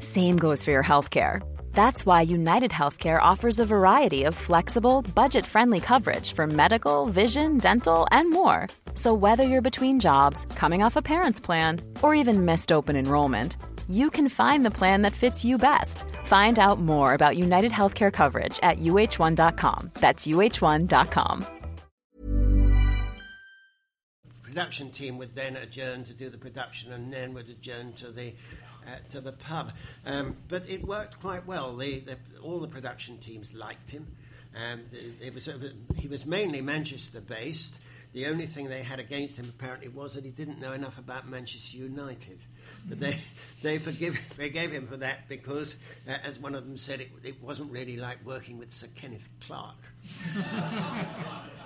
Same goes for your healthcare. That's why United Healthcare offers a variety of flexible, budget friendly coverage for medical, vision, dental, and more. So, whether you're between jobs, coming off a parent's plan, or even missed open enrollment, you can find the plan that fits you best. Find out more about United Healthcare coverage at uh1.com. That's uh1.com. production team would then adjourn to do the production and then would adjourn to the uh, to the pub. Um, but it worked quite well. All the production teams liked him. Um, it was, he was mainly Manchester based. The only thing they had against him apparently was that he didn't know enough about Manchester United. But they, they forgive, forgave him for that because, uh, as one of them said, it, it wasn't really like working with Sir Kenneth Clark.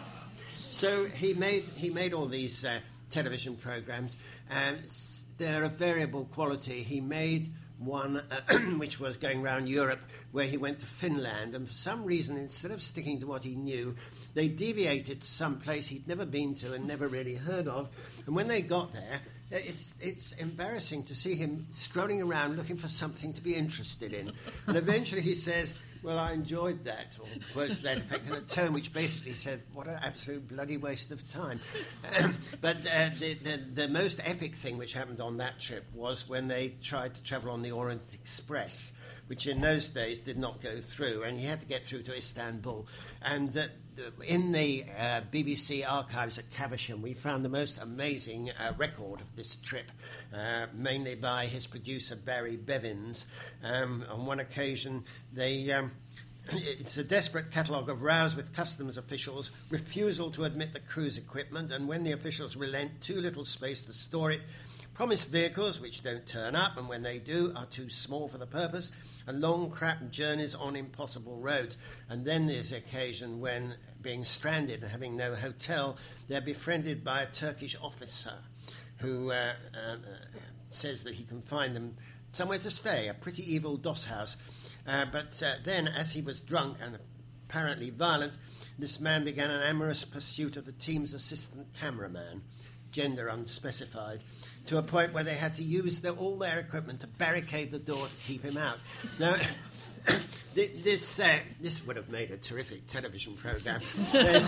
So he made he made all these uh, television programs, and they're of variable quality. He made one uh, which was going around Europe, where he went to Finland, and for some reason, instead of sticking to what he knew, they deviated to some place he'd never been to and never really heard of. And when they got there, uh, it's it's embarrassing to see him strolling around looking for something to be interested in. And eventually, he says. Well, I enjoyed that, or to that effect, in a tone which basically said, "What an absolute bloody waste of time." Um, but uh, the, the the most epic thing which happened on that trip was when they tried to travel on the Orient Express, which in those days did not go through, and he had to get through to Istanbul. And uh, in the uh, BBC archives at Caversham, we found the most amazing uh, record of this trip, uh, mainly by his producer Barry Bevins. Um, on one occasion, they. Um, it's a desperate catalogue of rows with customs officials, refusal to admit the cruise equipment, and when the officials relent, too little space to store it, promised vehicles which don't turn up, and when they do, are too small for the purpose, and long, crap journeys on impossible roads. And then there's the occasion when, being stranded and having no hotel, they're befriended by a Turkish officer who uh, uh, uh, says that he can find them somewhere to stay, a pretty evil doss house. Uh, but uh, then, as he was drunk and apparently violent, this man began an amorous pursuit of the team's assistant cameraman. Gender unspecified, to a point where they had to use all their equipment to barricade the door to keep him out. Now, this uh, this would have made a terrific television program. they,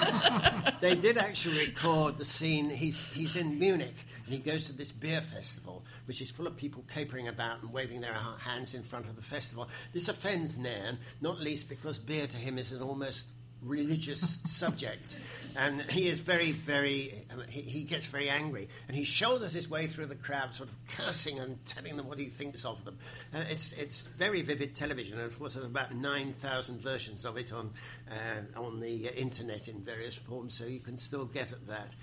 they, did actually record the scene. He's he's in Munich and he goes to this beer festival, which is full of people capering about and waving their hands in front of the festival. This offends Nairn, not least because beer to him is an almost religious subject. And he is very, very, um, he, he, gets very angry. And he shoulders his way through the crowd, sort of cursing and telling them what he thinks of them. Uh, it's, it's very vivid television. And of course, there's about 9,000 versions of it on, uh, on the internet in various forms, so you can still get at that.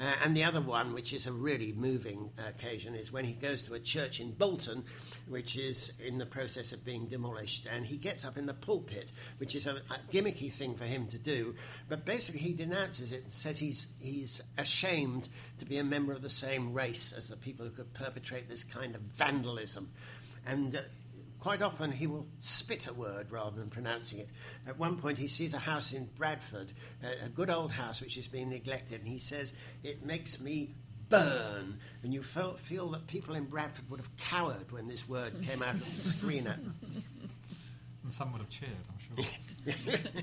Uh, and the other one, which is a really moving occasion, is when he goes to a church in Bolton, which is in the process of being demolished. And he gets up in the pulpit, which is a, a gimmicky thing for him to do. But basically, he denounces it and says he's, he's ashamed to be a member of the same race as the people who could perpetrate this kind of vandalism. And uh, Quite often he will spit a word rather than pronouncing it. At one point he sees a house in Bradford, a, a good old house which is being neglected, and he says, It makes me burn. And you felt, feel that people in Bradford would have cowered when this word came out of the screen at them. And some would have cheered, I'm sure.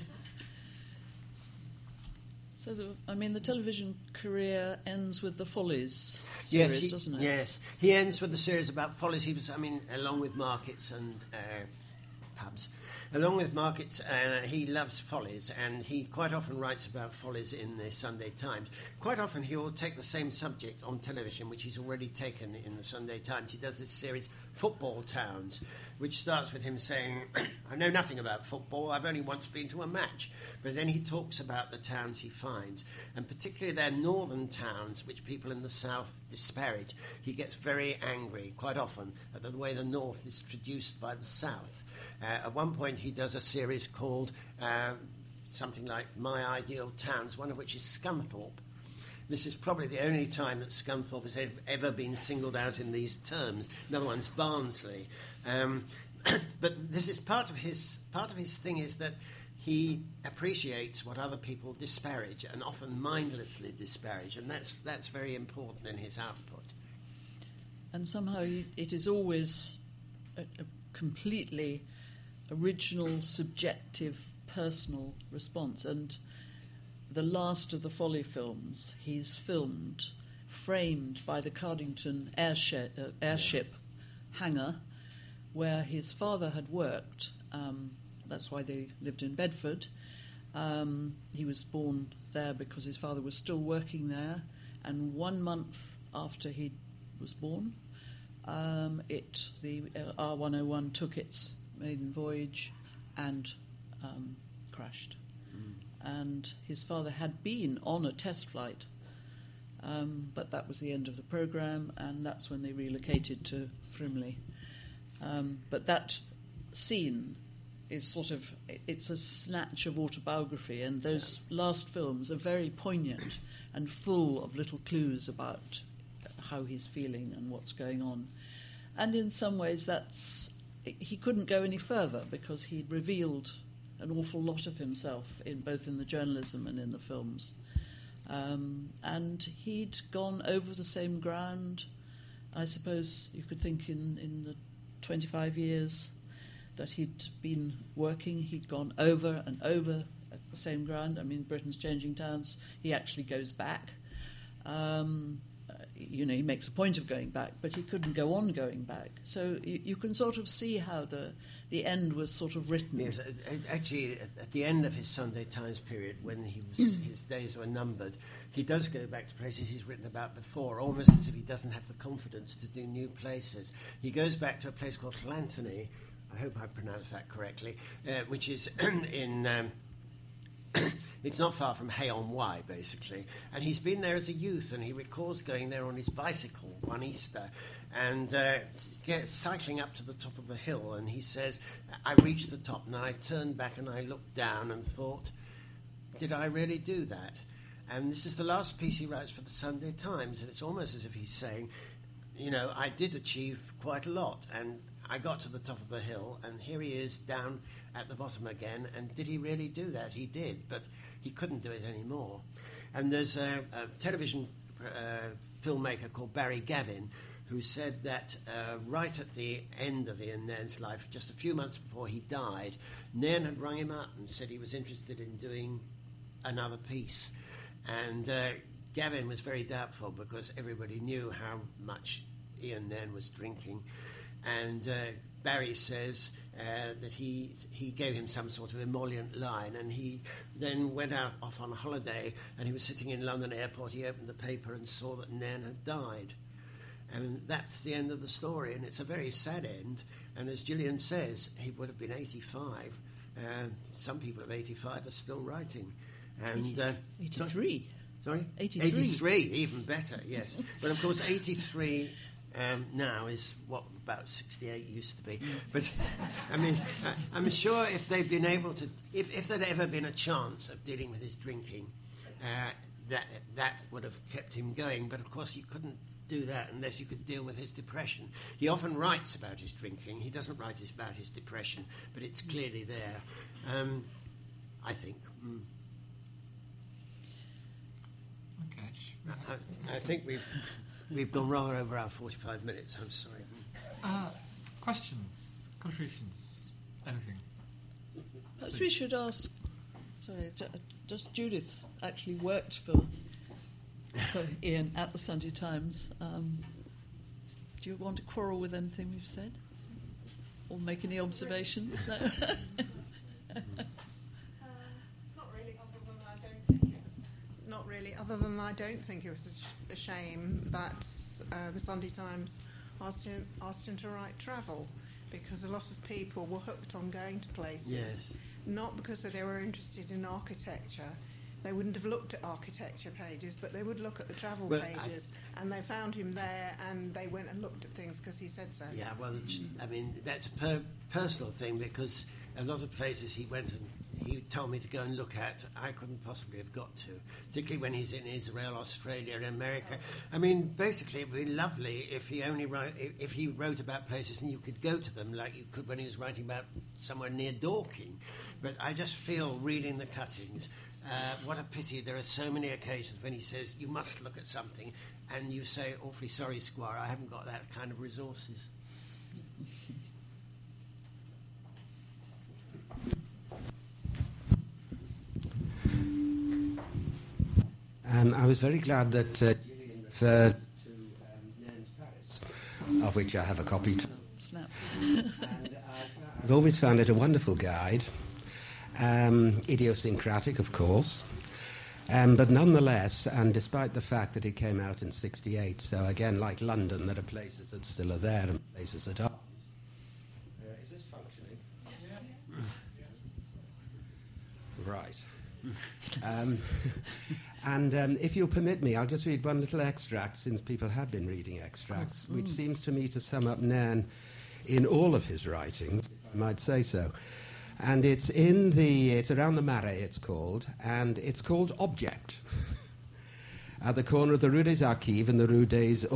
So, the, I mean, the television career ends with the Follies series, yes, he, doesn't it? Yes, he ends with the series about Follies. He was, I mean, along with Markets and uh, Pubs. Along with Markets, uh, he loves Follies, and he quite often writes about Follies in the Sunday Times. Quite often, he will take the same subject on television, which he's already taken in the Sunday Times. He does this series, Football Towns, which starts with him saying, I know nothing about football, I've only once been to a match. But then he talks about the towns he finds, and particularly their northern towns, which people in the south disparage. He gets very angry quite often at the way the north is traduced by the south. Uh, at one point, he does a series called uh, something like My Ideal Towns, one of which is Scunthorpe. This is probably the only time that Scunthorpe has ever been singled out in these terms. Another one's Barnsley. Um, but this is part of his part of his thing is that he appreciates what other people disparage and often mindlessly disparage, and that's that's very important in his output. And somehow it is always a, a completely original, subjective, personal response. And the last of the Folly films, he's filmed, framed by the Cardington airship, uh, airship hangar where his father had worked. Um, that's why they lived in Bedford. Um, he was born there because his father was still working there. And one month after he was born, um, it the uh, R101 took its maiden voyage and um, crashed. Mm. And his father had been on a test flight, um, but that was the end of the program, and that's when they relocated to Frimley. Um, but that scene is sort of it's a snatch of autobiography, and those last films are very poignant and full of little clues about how he's feeling and what's going on. And in some ways, that's he couldn't go any further because he'd revealed an awful lot of himself in both in the journalism and in the films. Um, and he'd gone over the same ground. I suppose you could think in, in the 25 years that he'd been working, he'd gone over and over the same ground. I mean, Britain's changing towns. He actually goes back. Um, you know, he makes a point of going back, but he couldn't go on going back. So you, you, can sort of see how the the end was sort of written. Yes, actually, at the end of his Sunday Times period, when he was, his days were numbered, he does go back to places he's written about before, almost as if he doesn't have the confidence to do new places. He goes back to a place called Llanthony, I hope I pronounced that correctly, uh, which is in. Um, it's not far from Hay-on-Wye, basically. And he's been there as a youth, and he recalls going there on his bicycle one Easter and uh, cycling up to the top of the hill. And he says, I reached the top, and then I turned back and I looked down and thought, did I really do that? And this is the last piece he writes for the Sunday Times, and it's almost as if he's saying, you know, I did achieve quite a lot, and I got to the top of the hill, and here he is down at the bottom again. And did he really do that? He did, but he couldn't do it anymore. And there's a, a television uh, filmmaker called Barry Gavin, who said that uh, right at the end of Ian Nairn's life, just a few months before he died, Nairn had rung him up and said he was interested in doing another piece. And uh, Gavin was very doubtful because everybody knew how much Ian Nairn was drinking. And uh, Barry says uh, that he he gave him some sort of emollient line, and he then went out off on holiday. And he was sitting in London airport. He opened the paper and saw that Nairn had died. And that's the end of the story, and it's a very sad end. And as Gillian says, he would have been 85. And some people of 85 are still writing. And uh, 83. Sorry? 83. 83, even better, yes. but of course, 83 um, now is what about 68 used to be. But I mean, I, I'm sure if they'd been able to, if, if there'd ever been a chance of dealing with his drinking, uh, that, that would have kept him going. But of course, you couldn't do that unless you could deal with his depression. He often writes about his drinking. He doesn't write about his depression, but it's clearly there. Um, I think. Mm. Okay. I, I think we've we've gone rather over our forty-five minutes. I'm sorry. Uh, questions, contributions, anything? Perhaps we should ask. Sorry, ju- just Judith actually worked for for Ian at the Sunday Times. Um, do you want to quarrel with anything we've said, or make any observations? No? Not really, other than I don't think it was. Not really, other than I don't think it was a, sh- a shame that uh, the Sunday Times asked him, to write travel, because a lot of people were hooked on going to places. Yes. Not because they were interested in architecture. They wouldn't have looked at architecture pages, but they would look at the travel Well, I- pages, and they found him there, and they went and looked at things because he said so. Yeah, well, it's- mm. I mean, that's a per- personal thing because a lot of places he went and he told me to go and look at, I couldn't possibly have got to, particularly when he's in Israel, Australia, America. I mean, basically, it would be lovely if he only wrote, if, if he wrote about places and you could go to them like you could when he was writing about somewhere near Dorking. But I just feel reading the cuttings. Uh, what a pity there are so many occasions when he says you must look at something and you say awfully sorry squire i haven't got that kind of resources Um, I was very glad that uh, Gillian referred to um, Nairn's Paris, of which I have a copy. Snap. I've always found it a wonderful guide, um, idiosyncratic, of course, um, but nonetheless, and despite the fact that it came out in '68, so again, like London, there are places that still are there and places that aren't. Uh, is this functioning? Right. um, and um, if you'll permit me, I'll just read one little extract since people have been reading extracts, which seems to me to sum up Nairn in all of his writings, if I might say so. And it's in the, it's around the Marais, it's called, and it's called Object, at the corner of the Rue des Archives and the Rue des.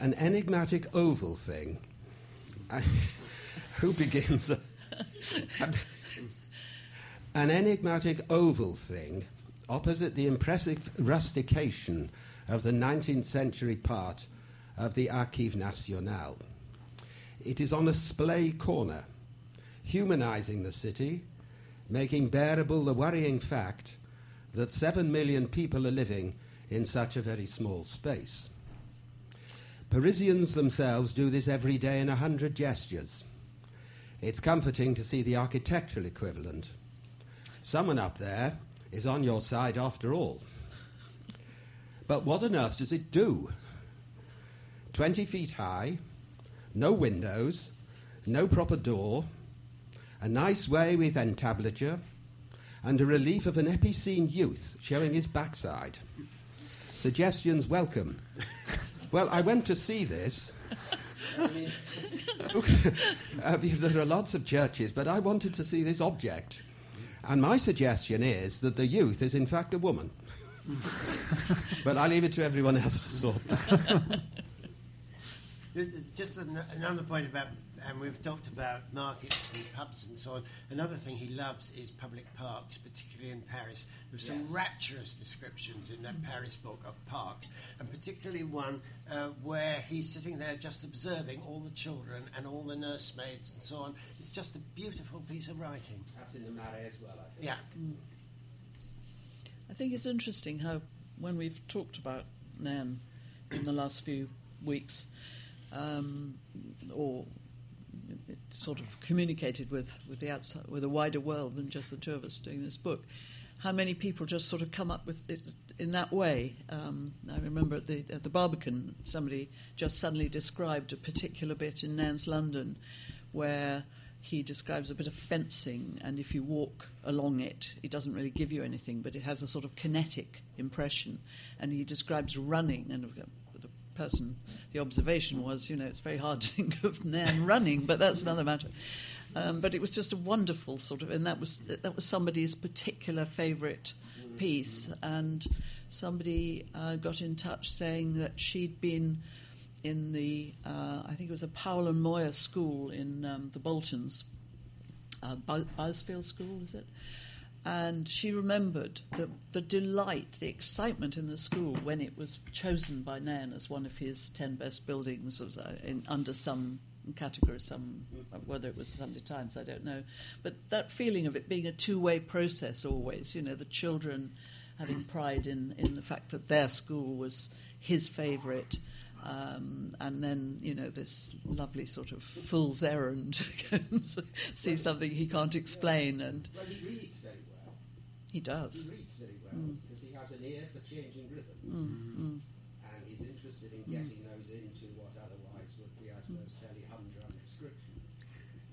An enigmatic oval thing. I- who begins? An enigmatic oval thing opposite the impressive rustication of the 19th century part of the Archives Nationales. It is on a splay corner, humanizing the city, making bearable the worrying fact that seven million people are living in such a very small space. Parisians themselves do this every day in a hundred gestures. It's comforting to see the architectural equivalent. Someone up there is on your side after all. But what on earth does it do? 20 feet high, no windows, no proper door, a nice way with entablature, and a relief of an epicene youth showing his backside. Suggestions welcome. well, I went to see this. I uh, there are lots of churches, but I wanted to see this object. And my suggestion is that the youth is, in fact, a woman. but I leave it to everyone else to sort that. Just another point about, and we've talked about markets and pubs and so on. Another thing he loves is public parks, particularly in Paris. There's some Yes. rapturous descriptions in that Paris book of parks, and particularly one uh, where he's sitting there just observing all the children and all the nursemaids and so on. It's just a beautiful piece of writing. That's in the Marais as well, I think. Yeah. I think it's interesting how, when we've talked about Nairn in the last few weeks, um, or it sort of communicated with, with the outside, with a wider world than just the two of us doing this book, how many people just sort of come up with it in that way. Um, I remember at the at the Barbican, somebody just suddenly described a particular bit in Nairn's London, where he describes a bit of fencing, and if you walk along it, it doesn't really give you anything, but it has a sort of kinetic impression. And he describes running, and person, the observation was, you know, it's very hard to think of Nairn running, but that's another matter. Um, but it was just a wonderful sort of, and that was that was somebody's particular favourite piece, and somebody uh, got in touch saying that she'd been in the, uh, I think it was a Powell and Moya school in um, the Boltons, uh, School, is it? And she remembered the, the delight, the excitement in the school when it was chosen by Nairn as one of his 10 best buildings in, under some category, some, whether it was Sunday Times, I don't know. But that feeling of it being a two way process always, you know, the children having pride in, in the fact that their school was his favourite. Um, and then, you know, this lovely sort of fool's errand see something he can't explain. And Well, he reads very well. he does. He reads very well Mm. because he has an ear for changing rhythms. Mm, mm. And he's interested in getting those into what otherwise would be, I suppose, fairly humdrum description.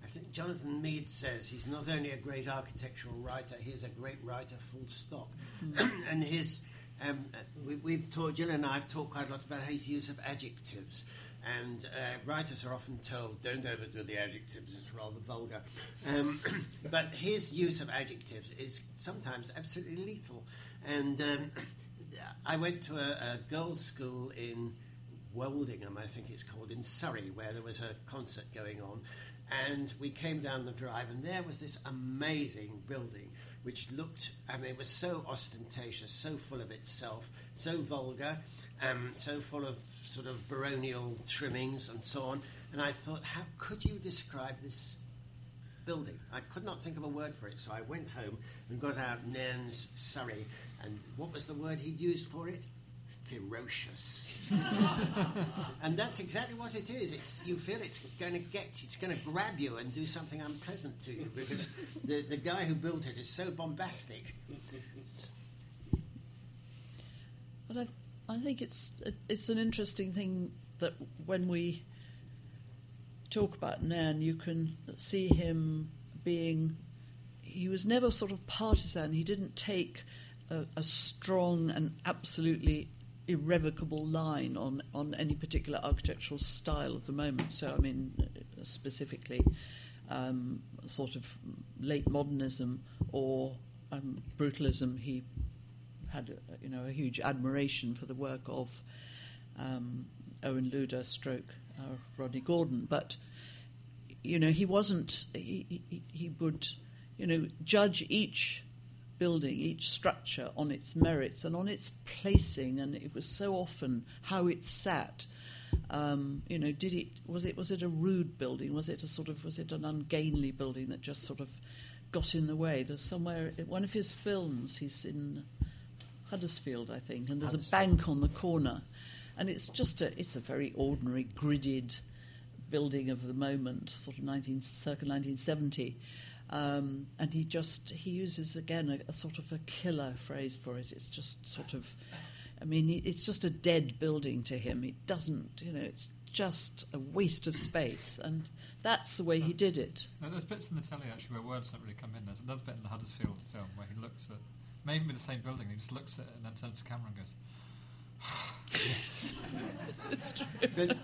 I think Jonathan Meades says he's not only a great architectural writer, he's a great writer, full stop. and his, um, uh, we, we've talked, Jill and I have talked quite a lot about his use of adjectives. And uh, writers are often told, don't overdo the adjectives, it's rather vulgar. Um, but his use of adjectives is sometimes absolutely lethal. And um, I went to a, a girls' school in Woldingham, I think it's called, in Surrey, where there was a concert going on. And we came down the drive, and there was this amazing building which looked, I mean, it was so ostentatious, so full of itself, so vulgar, um, so full of sort of baronial trimmings and so on. And I thought, how could you describe this building? I could not think of a word for it, so I went home and got out Nairn's Surrey. And what was the word he used for it? Ferocious. and that's exactly what it is. It's, you feel it's going to get, it's going to grab you and do something unpleasant to you because the, the guy who built it is so bombastic. But I, I think it's it's an interesting thing that when we talk about Nairn, you can see him being. He was never sort of partisan. He didn't take a, a strong and absolutely irrevocable line on, on any particular architectural style of the moment. So, I mean, specifically, um, sort of late modernism or um, brutalism. He had you know a huge admiration for the work of um, Owen Luder, stroke uh, Rodney Gordon, but you know he wasn't. He, he, he would you know judge each building, each structure on its merits and on its placing, and it was so often how it sat. Um, you know, did it was it was it a rude building? Was it a sort of was it an ungainly building that just sort of got in the way? There's somewhere one of his films. He's in Huddersfield, I think, and there's a bank on the corner, and it's just a it's a very ordinary gridded building of the moment, sort of 19 circa 1970. Um, and he just he uses again a, a sort of a killer phrase for it. It's just sort of, I mean, it's just a dead building to him. It doesn't, you know, it's just a waste of space, and that's the way he did it. No, there's bits in the telly actually where words don't really come in. There's another bit in the Huddersfield film where he looks at, may even be the same building, he just looks at it and then turns to camera and goes, yes. But uh,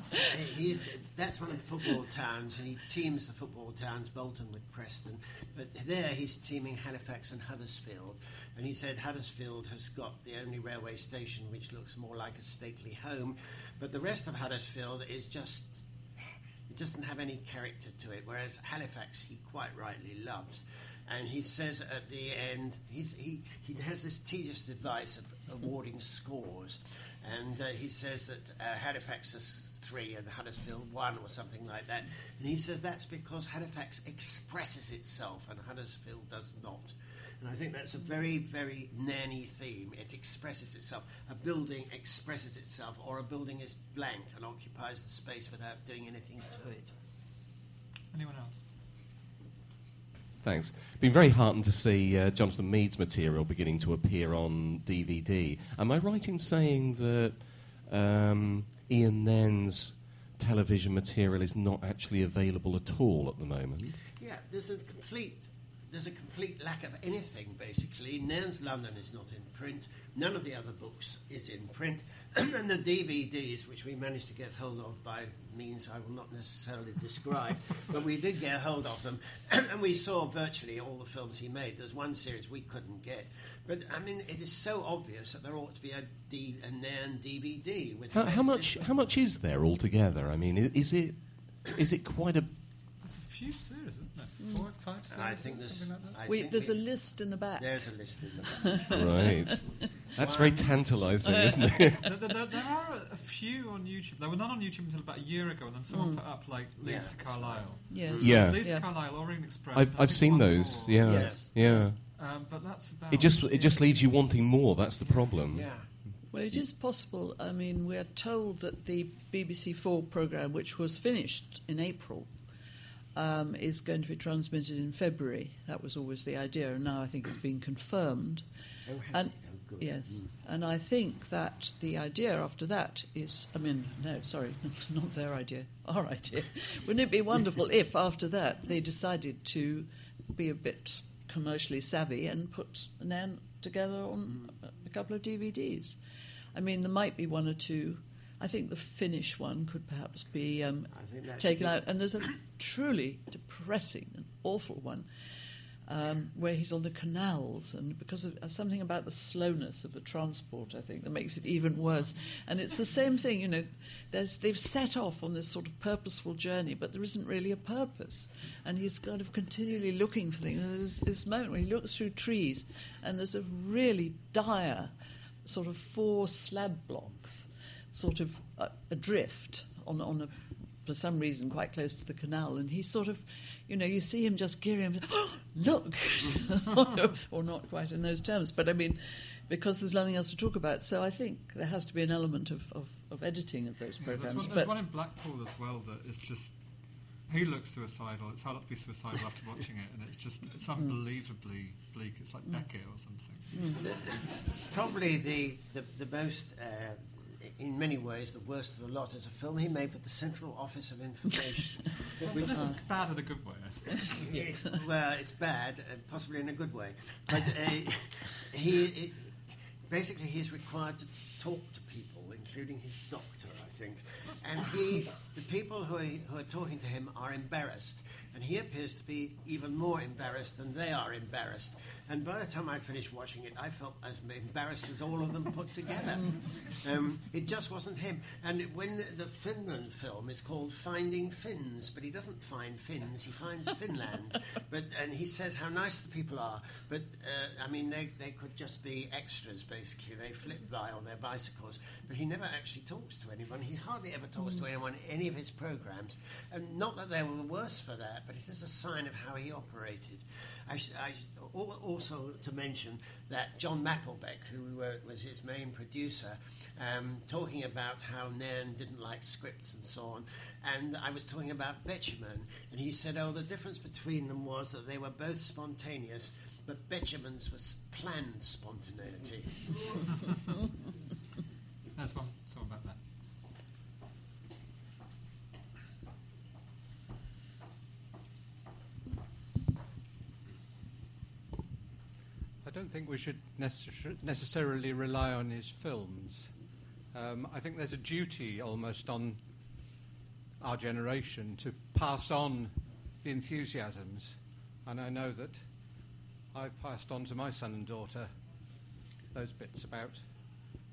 he's, that's one of the football towns, and he teams the football towns, Bolton with Preston. But there he's teaming Halifax and Huddersfield. And he said Huddersfield has got the only railway station which looks more like a stately home. But the rest of Huddersfield is just It doesn't have any character to it, whereas Halifax he quite rightly loves. And he says at the end, he's, he, he has this tedious device of awarding scores. And uh, he says that uh, Halifax is three and Huddersfield one or something like that. And he says that's because Halifax expresses itself and Huddersfield does not. And I think that's a very, very nanny theme. It expresses itself. A building expresses itself, or a building is blank and occupies the space without doing anything to it. Anyone else? Thanks. Been very heartened to see uh, Jonathan Meades' material beginning to appear on DVD. Am I right in saying that um, Ian Nairn's television material is not actually available at all at the moment? Yeah, there's a complete there's a complete lack of anything basically. Nairn's London is not in print. None of the other books is in print, and the DVDs, which we managed to get hold of by means I will not necessarily describe, but we did get hold of them, and we saw virtually all the films he made. There's one series we couldn't get, but I mean, it is so obvious that there ought to be a, D, a Nairn DVD with. How, how much? How much is there altogether? I mean, is it is it quite a few series, isn't there? Mm. Four, five series? I think there's. like that? I We, think there's we- a list in the back. There's a list in the back. right? That's very tantalising, uh. isn't it? there, there, there- there are a, a few on YouTube. There were none on YouTube until about a year ago, and then someone mm. put up like Leeds Yeah. to Carlisle. Yes. Yeah. Leeds Yeah. to Carlisle, Orient Express. I've I I've seen those. more. Yeah, Yes. yeah. Um, but that's about. It just it just leaves you wanting more. That's the problem. Yeah. Well, it is possible. I mean, we're told that the BBC Four programme, which was finished in April, um, is going to be transmitted in February. That was always the idea, and now I think it's been confirmed. Oh, And? Oh, good. yes, and I think that the idea after that is, I mean, no, sorry, not their idea, our idea. Wouldn't it be wonderful if after that they decided to be a bit commercially savvy and put Nairn together on a couple of DVDs? I mean, there might be one or two. I think the Finnish one could perhaps be um, I think that's taken out. And there's a truly depressing and awful one um, where he's on the canals, and because of uh, something about the slowness of the transport, I think that makes it even worse. And it's the same thing, you know. There's, they've set off on this sort of purposeful journey, but there isn't really a purpose, and he's kind of continually looking for things. And there's this moment where he looks through trees, and there's a really dire sort of four slab blocks, sort of uh, adrift on on a for some reason quite close to the canal, and he's sort of, you know, you see him just gearing him, oh, look, or not quite in those terms, but I mean, because there's nothing else to talk about. So I think there has to be an element of, of, of editing of those Yeah, there's, programs. one, there's but one in Blackpool as well that is just. He looks suicidal. It's hard not to be suicidal after watching it, and it's just it's Mm. unbelievably bleak. It's like Beckett or something. Probably the, the, the most, uh, in many ways, the worst of the lot is a film he made for the Central Office of Information. But which this is bad in a good way, I think. it, well, it's bad, uh, possibly in a good way. But uh, he, it, basically, he's required to talk to people, including his doctor, I think. And he, the people who are, who are talking to him are embarrassed. And he appears to be even more embarrassed than they are embarrassed. And by the time I finished watching it, I felt as embarrassed as all of them put together. Um, it just wasn't him. And when the, Finland film is called Finding Finns, but he doesn't find Finns, he finds Finland. But and he says how nice the people are. But uh, I mean, they, they could just be extras basically. They flip by on their bicycles. But he never actually talks to anyone. He hardly ever talks to anyone any of his programs. And not that they were the worse for that, but it is a sign of how he operated. I, sh- I sh- also to mention that John Mapplebeck, who was his main producer, um, talking about how Nairn didn't like scripts and so on, and I was talking about Betjeman, and he said, "Oh, the difference between them was that they were both spontaneous, but Betjeman's was planned spontaneity." That's one, someone back there. I don't think we should necess- necessarily rely on his films. Um, I think there's a duty almost on our generation to pass on the enthusiasms. And I know that I've passed on to my son and daughter those bits about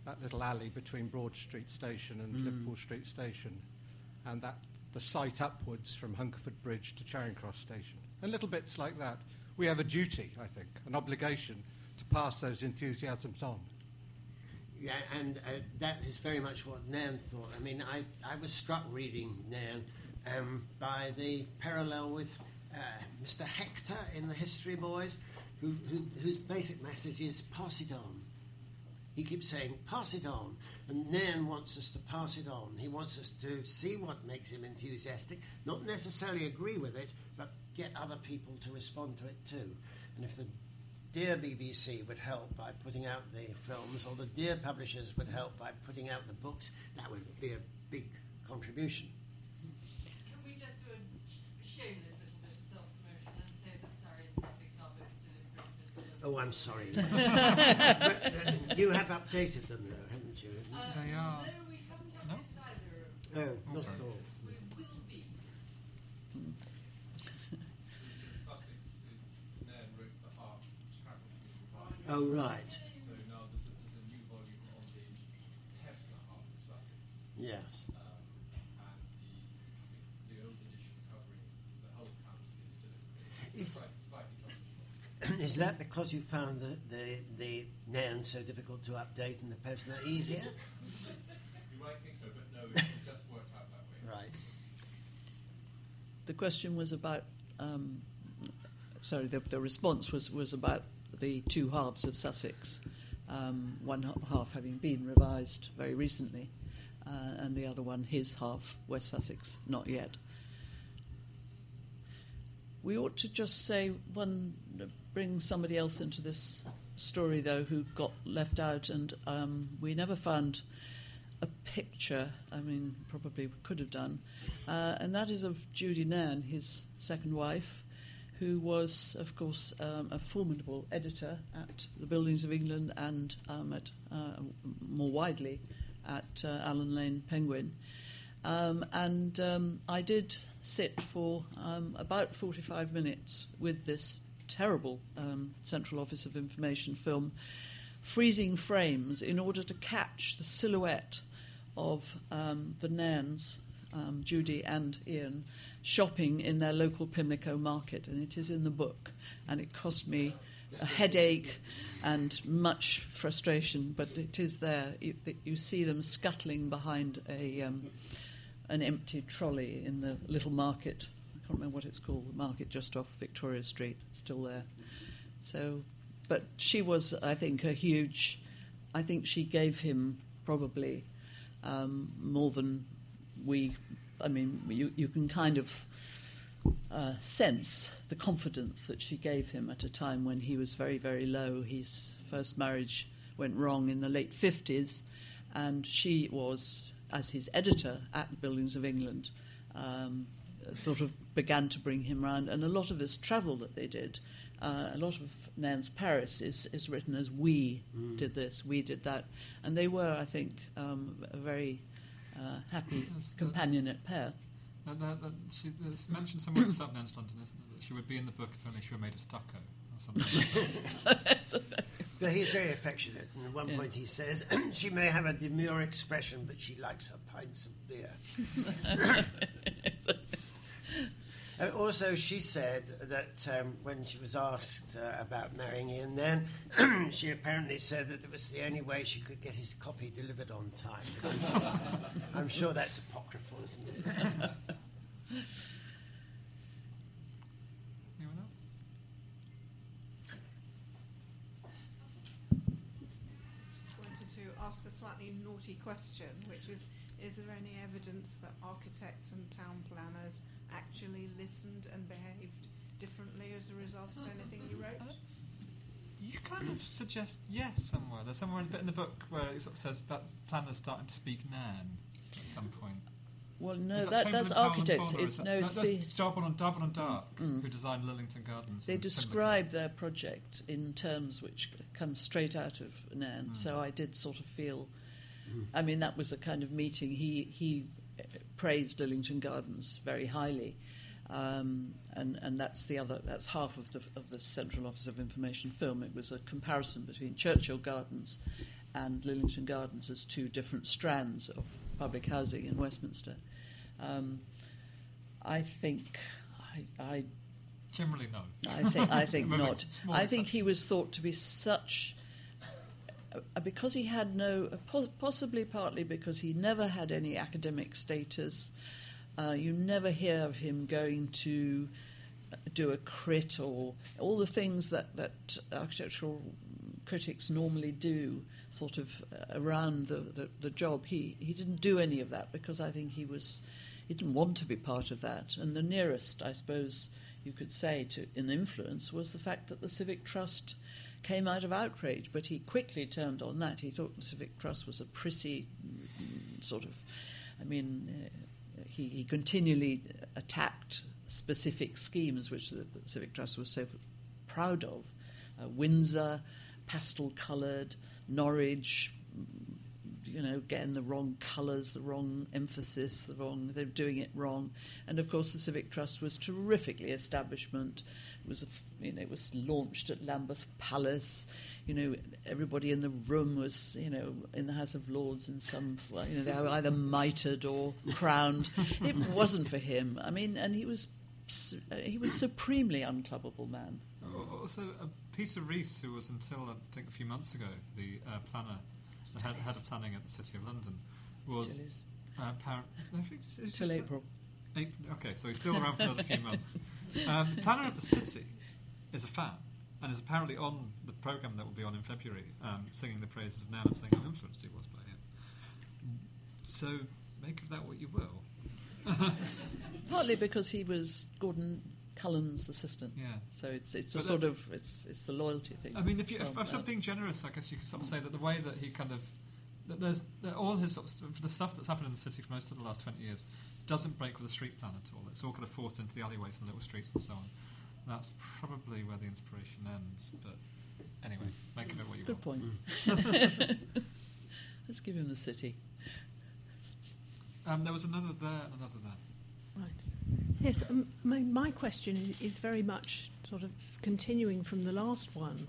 that little alley between Broad Street Station and Liverpool Street Station, and that the sight upwards from Hungerford Bridge to Charing Cross Station. And little bits like that. We have a duty, I think, an obligation to pass those enthusiasms on. Yeah, and uh, that is very much what Nairn thought. I mean, I, I was struck reading Nairn um, by the parallel with uh, Mr. Hector in the History Boys, who, who, whose basic message is pass it on. He keeps saying, pass it on. And Nairn wants us to pass it on. He wants us to see what makes him enthusiastic, not necessarily agree with it, but get other people to respond to it too. And if the dear BBC would help by putting out the films, or the dear publishers would help by putting out the books, that would be a big contribution. Can we just do a shameless little bit of self-promotion and say that Surrey and Sussex are both still in print? Oh, I'm sorry. but, uh, you have updated them, though, haven't you? Uh, They are. No, we haven't No? either. Oh, not at all. We will be. Sussex is Nairn wrote the heart, which hasn't been revised. Oh, right. So now there's a, there's a new volume on the Pevsner half of Sussex. Yes. Um, and the, the old edition covering the whole county is still in print. Is- Slightly, slightly. Is that because you found the, the, the Nairn so difficult to update and the Pevsner easier? You might think so, but no, it, it just worked out that way. Right. The question was about. Um, sorry, the, the response was, was about the two halves of Sussex, um, one half having been revised very recently, uh, and the other one, his half, West Sussex, not yet. We ought to just say one, bring somebody else into this story, though, who got left out, and um, we never found a picture. I mean, probably could have done, uh, and that is of Judy Nairn, his second wife, who was, of course, um, a formidable editor at the Buildings of England and um, at uh, more widely at uh, Allen Lane Penguin. Um, and um, I did sit for um, about 45 minutes with this terrible um, Central Office of Information film, freezing frames in order to catch the silhouette of the Nairns, um, Judy and Ian, shopping in their local Pimlico market. And it is in the book. And it cost me a headache and much frustration, but it is there. You, you see them scuttling behind a. Um, an empty trolley in the little market. I can't remember what it's called, the market just off Victoria Street, still there. So, but she was, I think, a huge. I think she gave him probably um, more than we. I mean, you, you can kind of uh, sense the confidence that she gave him at a time when he was very, very low. His first marriage went wrong in the late 50s, and she was as his editor at the Buildings of England, um, sort of began to bring him round. And a lot of this travel that they did, uh, a lot of Nairn's Paris is, is written as we Mm. did this, we did that. And they were, I think, um, a very uh, happy That's the- companionate pair. That, that, that, she, mentioned somewhere at the start of Nairn's London, isn't it? That she would be in the book if only she were made of stucco or something like that. But he's very affectionate, and at one Yeah. point he says, She may have a demure expression, but she likes her pints of beer. Uh, also, she said that um, when she was asked uh, about marrying Ian, then she apparently said that it was the only way she could get his copy delivered on time. I'm sure that's apocryphal, isn't it? Anyone else? Just wanted to ask a slightly naughty question, which is: Is there any evidence that architects and town planners actually listened and behaved differently as a result of anything you wrote? You kind of suggest yes somewhere. There's somewhere in, a bit in the book where it sort of says that planners starting to speak Nairn at some point. Well, no, Is that, that's architects. Bonner, It's is no, that- it's no, the. that's Darbourne and Darbourne and Darke Mm. who designed Lillington Gardens. They describe their project in terms which come straight out of Nairn. Mm. So I did sort of feel. I mean, that was a kind of meeting. He he praised Lillington Gardens very highly, um, and and that's the other. That's half of the of the Central Office of Information film. It was a comparison between Churchill Gardens and Lillington Gardens as two different strands of public housing in Westminster. Um, I think I, I Generally, no. I think I think not. I think he was thought to be such because he had no possibly partly because he never had any academic status. Uh, you never hear of him going to do a crit or all the things that that architectural critics normally do, sort of uh, around the, the, the job. He he didn't do any of that because I think he was he didn't want to be part of that. And the nearest, I suppose, you could say to an influence was the fact that the Civic Trust came out of outrage, but he quickly turned on that. He thought the Civic Trust was a prissy mm, sort of. I mean, uh, he, he continually attacked specific schemes which the Civic Trust was so proud of. Uh, Windsor, pastel coloured, Norwich, you know, getting the wrong colours, the wrong emphasis, the wrong, they're doing it wrong. And of course, the Civic Trust was terrifically establishment. It was, a, f- you know, it was launched at Lambeth Palace. You know, everybody in the room was, you know, in the House of Lords in some, you know, they were either mitred or crowned. it wasn't for him. I mean, and he was, uh, he was supremely unclubbable man. Also, uh, Peter Rees, who was until I think a few months ago the uh, planner, the head, head of planning at the City of London, was Still is. uh, apparent. I think it's Till just- April. April. Okay, so he's still around for another few months. Um, planner of the city is a fan and is apparently on the program that will be on in February, um, singing the praises of Nairn and saying how influenced he was by him. So make of that what you will. Partly because he was Gordon Cullen's assistant. Yeah. So it's it's a sort of it's it's the loyalty thing. I mean, if, you, if, if I'm being generous, I guess you could sort of say that the way that he kind of there's that all his sort of, the stuff that's happened in the city for most of the last twenty years doesn't break with the street plan at all. It's all kind of forced into the alleyways and little streets and so on. That's probably where the inspiration ends. But anyway, make of it what you Good will. point. Let's give him the city. Um, there was another there, and another there. Right. Yes, um, my, my question is, is very much sort of continuing from the last one.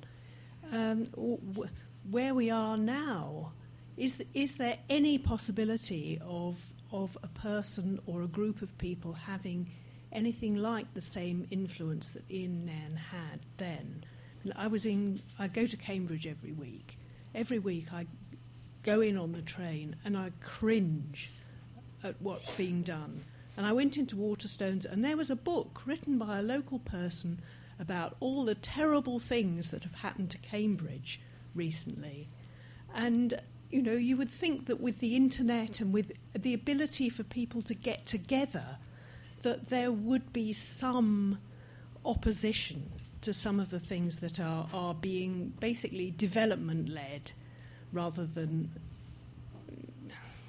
Um, w- w- where we are now, is, th- is there any possibility of, of a person or a group of people having anything like the same influence that Ian Nairn had then? And I was in, I go to Cambridge every week. Every week I go in on the train and I cringe at what's being done. And I went into Waterstones, and there was a book written by a local person about all the terrible things that have happened to Cambridge recently. And, you know, you would think that with the internet and with the ability for people to get together, that there would be some opposition to some of the things that are, are being basically development led rather than,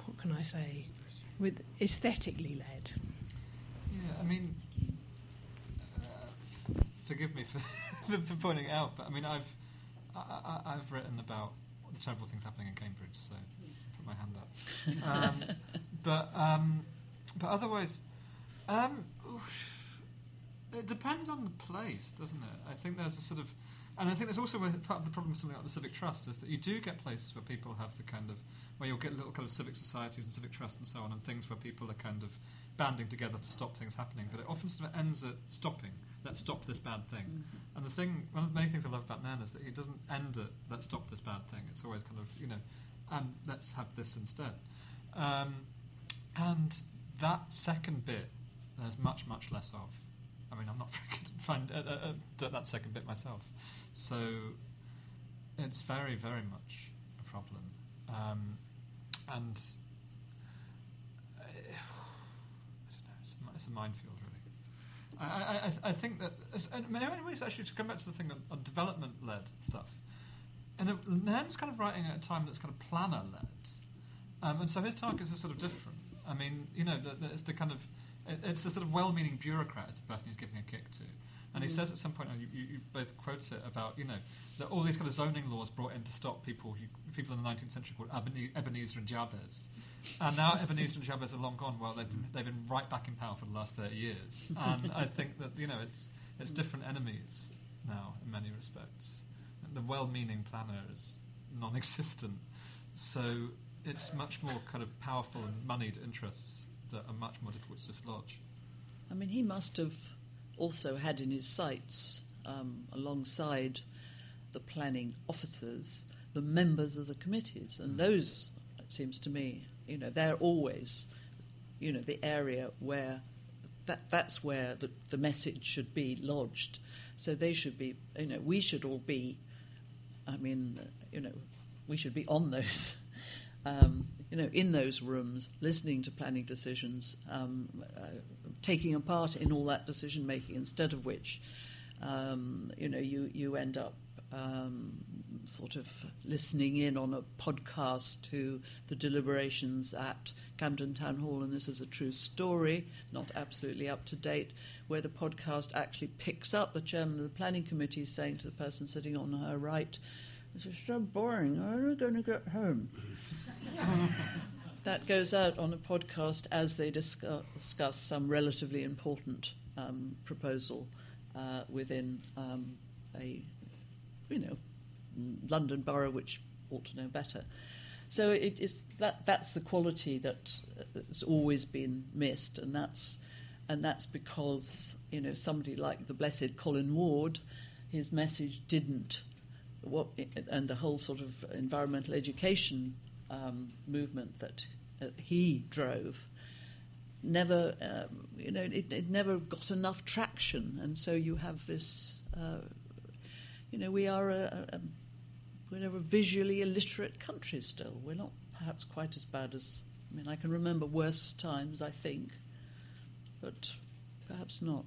what can I say, with aesthetically led. Yeah, I mean, uh, forgive me for, for pointing it out, but I mean, I've I, I, I've written about terrible things happening in Cambridge, so put my hand up. Um, but um, but otherwise, um, it depends on the place, doesn't it? I think there's a sort of, and I think there's also part of the problem with something like the civic trust is that you do get places where people have the kind of where you'll get little kind of civic societies and civic trusts and so on, and things where people are kind of banding together to stop things happening. But it often sort of ends at stopping. Let's stop this bad thing. And the thing, one of the many things I love about Nairn is that he doesn't end at let's stop this bad thing. It's always kind of you know, and let's have this instead. Um, and that second bit, there's much much less of. I mean, I'm not very good at find uh, uh, uh, that second bit myself, so it's very very much a problem. Um, and uh, I don't know, it's a, minefield really. I, I, I, think that, and in many ways, actually, to come back to the thing on, on development-led stuff, and Nairn's kind of writing at a time that's kind of planner-led, um, and so his targets are sort of different. I mean, you know, the, the, it's the kind of it, it's the sort of well-meaning bureaucrat is the person he's giving a kick to. And he Mm. says at some point, and you, you, you both quote it about, you know, that all these kind of zoning laws brought in to stop people who, people in the 19th century called Ebenezer and Jabez. And now Ebenezer and Jabez are long gone. Well, they've been, they've been right back in power for the last 30 years. And I think that, you know, it's, it's different enemies now in many respects. The well-meaning planner is non-existent. So it's much more kind of powerful and moneyed interests that are much more difficult to dislodge. I mean, he must have also had in his sights, um, alongside the planning officers, the members of the committees, and those, it seems to me, you know, they're always, you know, the area where that that's where the, the message should be lodged. So they should be, you know, we should all be. I mean, you know, we should be on those. Um, you know, in those rooms, listening to planning decisions, um, uh, taking a part in all that decision making. Instead of which, um, you know, you you end up um, sort of listening in on a podcast to the deliberations at Camden Town Hall, and this is a true story, not absolutely up to date, where the podcast actually picks up the chairman of the planning committee saying to the person sitting on her right, "This is so boring. I'm going to get home?" that goes out on a podcast as they discuss, discuss some relatively important um, proposal uh, within um, a, you know, London borough which ought to know better. So it is that that's the quality that has always been missed, and that's and that's because you know somebody like the blessed Colin Ward, his message didn't what and the whole sort of environmental education um, movement that uh, he drove never, um, you know, it, it, never got enough traction, and so you have this, uh, you know, we are a, a, we're a visually illiterate country still. We're not perhaps quite as bad as, I mean, I can remember worse times, I think, but perhaps not.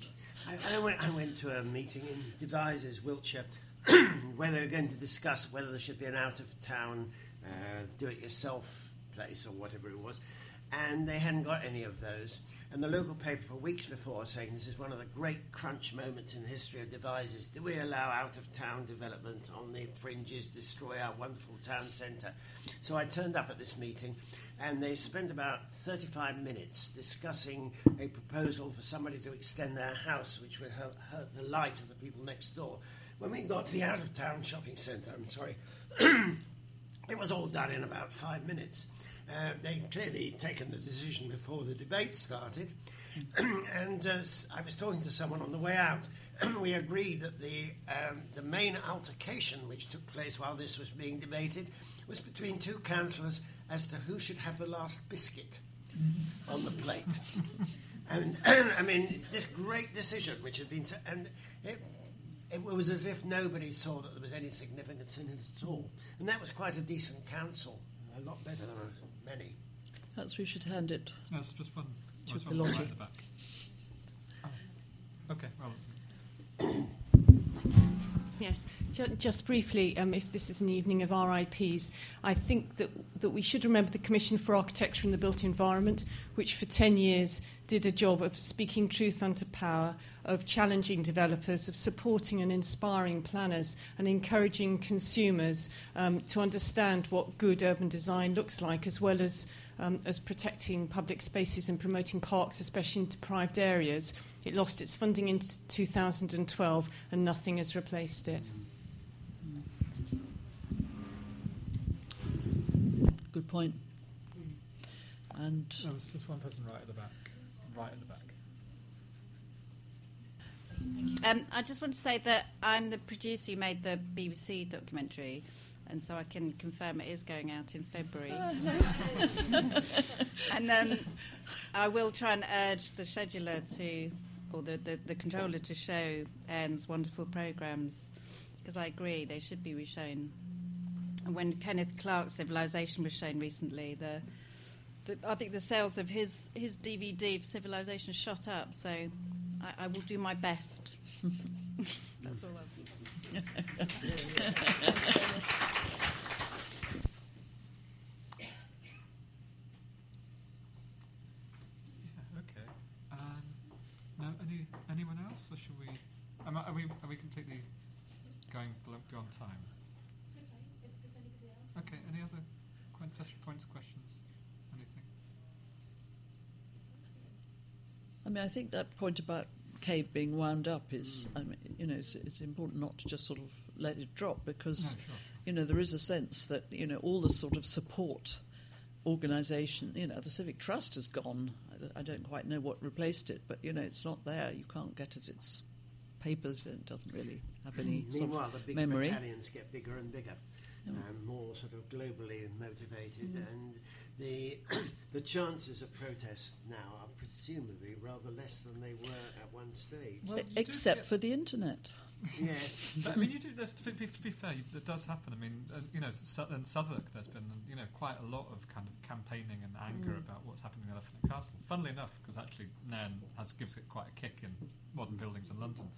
I, I, went, I went to a meeting in Devizes, Wiltshire, where they were going to discuss whether there should be an out of town uh, do it yourself place or whatever it was. And they hadn't got any of those. And the local paper for weeks before saying this is one of the great crunch moments in the history of Devizes. Do we allow out of town development on the fringes, destroy our wonderful town centre? So I turned up at this meeting and they spent about 35 minutes discussing a proposal for somebody to extend their house, which would hurt, hurt the light of the people next door. When we got to the out of town shopping centre, I'm sorry, it was all done in about five minutes. Uh, they'd clearly taken the decision before the debate started. and uh, I was talking to someone on the way out. we agreed that the, um, the main altercation which took place while this was being debated was between two councillors as to who should have the last biscuit on the plate. and I mean, this great decision which had been, t- and it, it was as if nobody saw that there was any significance in it at all. And that was quite a decent council, a lot better than many. Perhaps we should hand it That's just one. to one right at the back. Oh. Okay, well, Yes, just briefly, um, if this is an evening of RIPs, I think that, that we should remember the Commission for Architecture and the Built Environment, which for 10 years did a job of speaking truth unto power, of challenging developers, of supporting and inspiring planners, and encouraging consumers um, to understand what good urban design looks like, as well as um, as protecting public spaces and promoting parks, especially in deprived areas. It lost its funding in 2012 and nothing has replaced it. Good point. And there was just one person right at the back. Right at the back. Um, I just want to say that I'm the producer who made the BBC documentary, and so I can confirm it is going out in February. and um, I will try and urge the scheduler to, or the, the, the controller to show um, Nairn's wonderful programmes, because I agree they should be reshown. And when Kenneth Clark's Civilization was shown recently, the, the I think the sales of his, his DVD of Civilization shot up, so I, I will do my best. That's all I've Yeah, okay. Um, now, any, anyone else, or should we? Am I, are we are we completely going beyond time? Okay. If there's anybody else. Okay. Any other question- points, questions, anything? I mean, I think that point about CABE being wound up is, mm. I mean, you know, it's, it's important not to just sort of let it drop because, No, sure, you know, there is a sense that you know all the sort of support organisation, you know, the Civic Trust has gone. I, I don't quite know what replaced it, but you know, it's not there. You can't get it. It's papers. It doesn't really have any sort Meanwhile, of the big memory. battalions get bigger and bigger, Yeah. and more sort of globally motivated, Mm. and the the chances of protest now are presumably rather less than they were at one stage. E- except for the internet. Yes. But, I mean, you do. There's, to, be, to be fair, it does happen. I mean, uh, you know, in Southwark, there's been you know quite a lot of kind of campaigning and anger Mm. about what's happening in Elephant and Castle. Funnily enough, because actually Nairn has gives it quite a kick in modern buildings in London.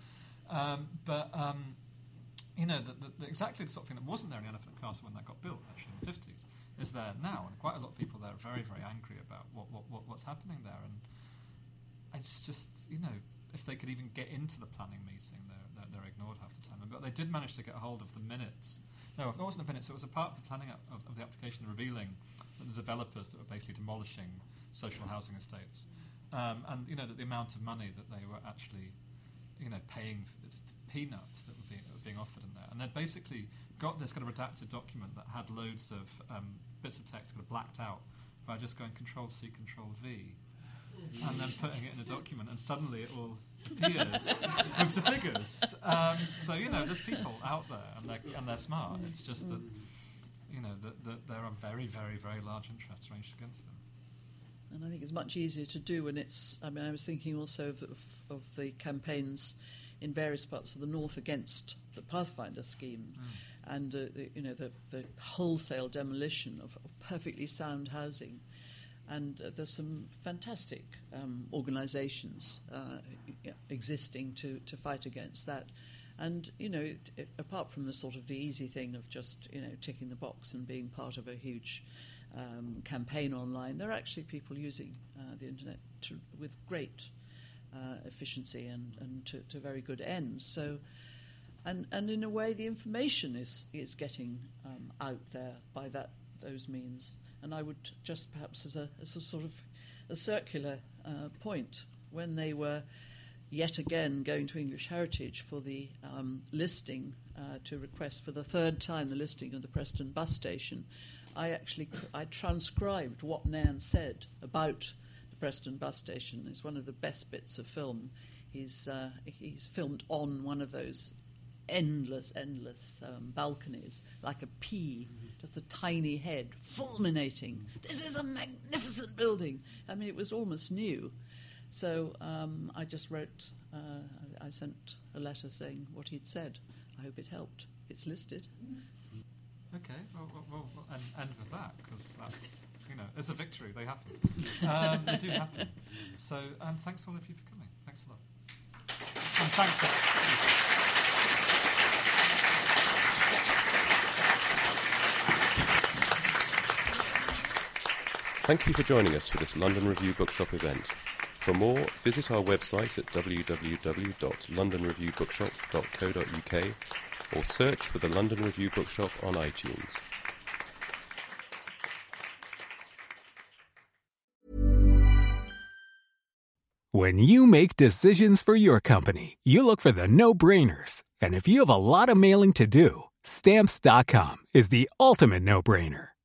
Um, but um, you know, the, the, the, exactly the sort of thing that wasn't there in Elephant and Castle when that got built, actually in the 50s, is there now, and quite a lot of people there are very, very angry about what, what, what what's happening there. And it's just, you know, if they could even get into the planning meeting, they're, they're, they're ignored half the time. But they did manage to get a hold of the minutes. No, it wasn't the minutes. It was a part of the planning of, of, the application revealing the developers that were basically demolishing social housing estates, um, and you know that the amount of money that they were actually, you know, paying for this peanuts that were being, that were being offered in there, and they basically got this kind of redacted document that had loads of um, bits of text kind of blacked out by just going Control C, Control V, and then putting it in a document, and suddenly it all appears with the figures. Um, so you know, there's people out there, and they're and they're smart. It's just that you know that, that there are very, very, very large interests ranged against them. And I think it's much easier to do when it's. I mean, I was thinking also of, of, of the campaigns in various parts of the north against the Pathfinder scheme, and uh, the, you know the, the wholesale demolition of, of perfectly sound housing. And uh, there's some fantastic um, organisations uh, existing to, to fight against that. And you know, it, it, apart from the sort of the easy thing of just you know ticking the box and being part of a huge um, campaign online, there are actually people using uh, the internet to, with great uh, efficiency and, and to, to very good ends. So, and and in a way, the information is is getting um, out there by that those means. And I would just perhaps as a, as a sort of a circular uh, point when they were yet again going to English Heritage for the um, listing uh, to request for the third time the listing of the Preston bus station. I actually I transcribed what Nairn said about the Preston bus station. It's one of the best bits of film. He's uh, he's filmed on one of those endless, endless um, balconies, like a pea, just a tiny head, fulminating. This is a magnificent building. I mean, it was almost new. So um, I just wrote, uh, I sent a letter saying what he'd said. I hope it helped. It's listed. Okay, well, well, well, well and end with that because that's you know it's a victory. They happen. Um, they do happen. So um, thanks all of you for coming. Thanks a lot. And thanks. Thank you for joining us for this London Review Bookshop event. For more, visit our website at www.londonreviewbookshop.co.uk or search for the London Review Bookshop on iTunes. When you make decisions for your company, you look for the no brainers. And if you have a lot of mailing to do, stamps.com is the ultimate no brainer.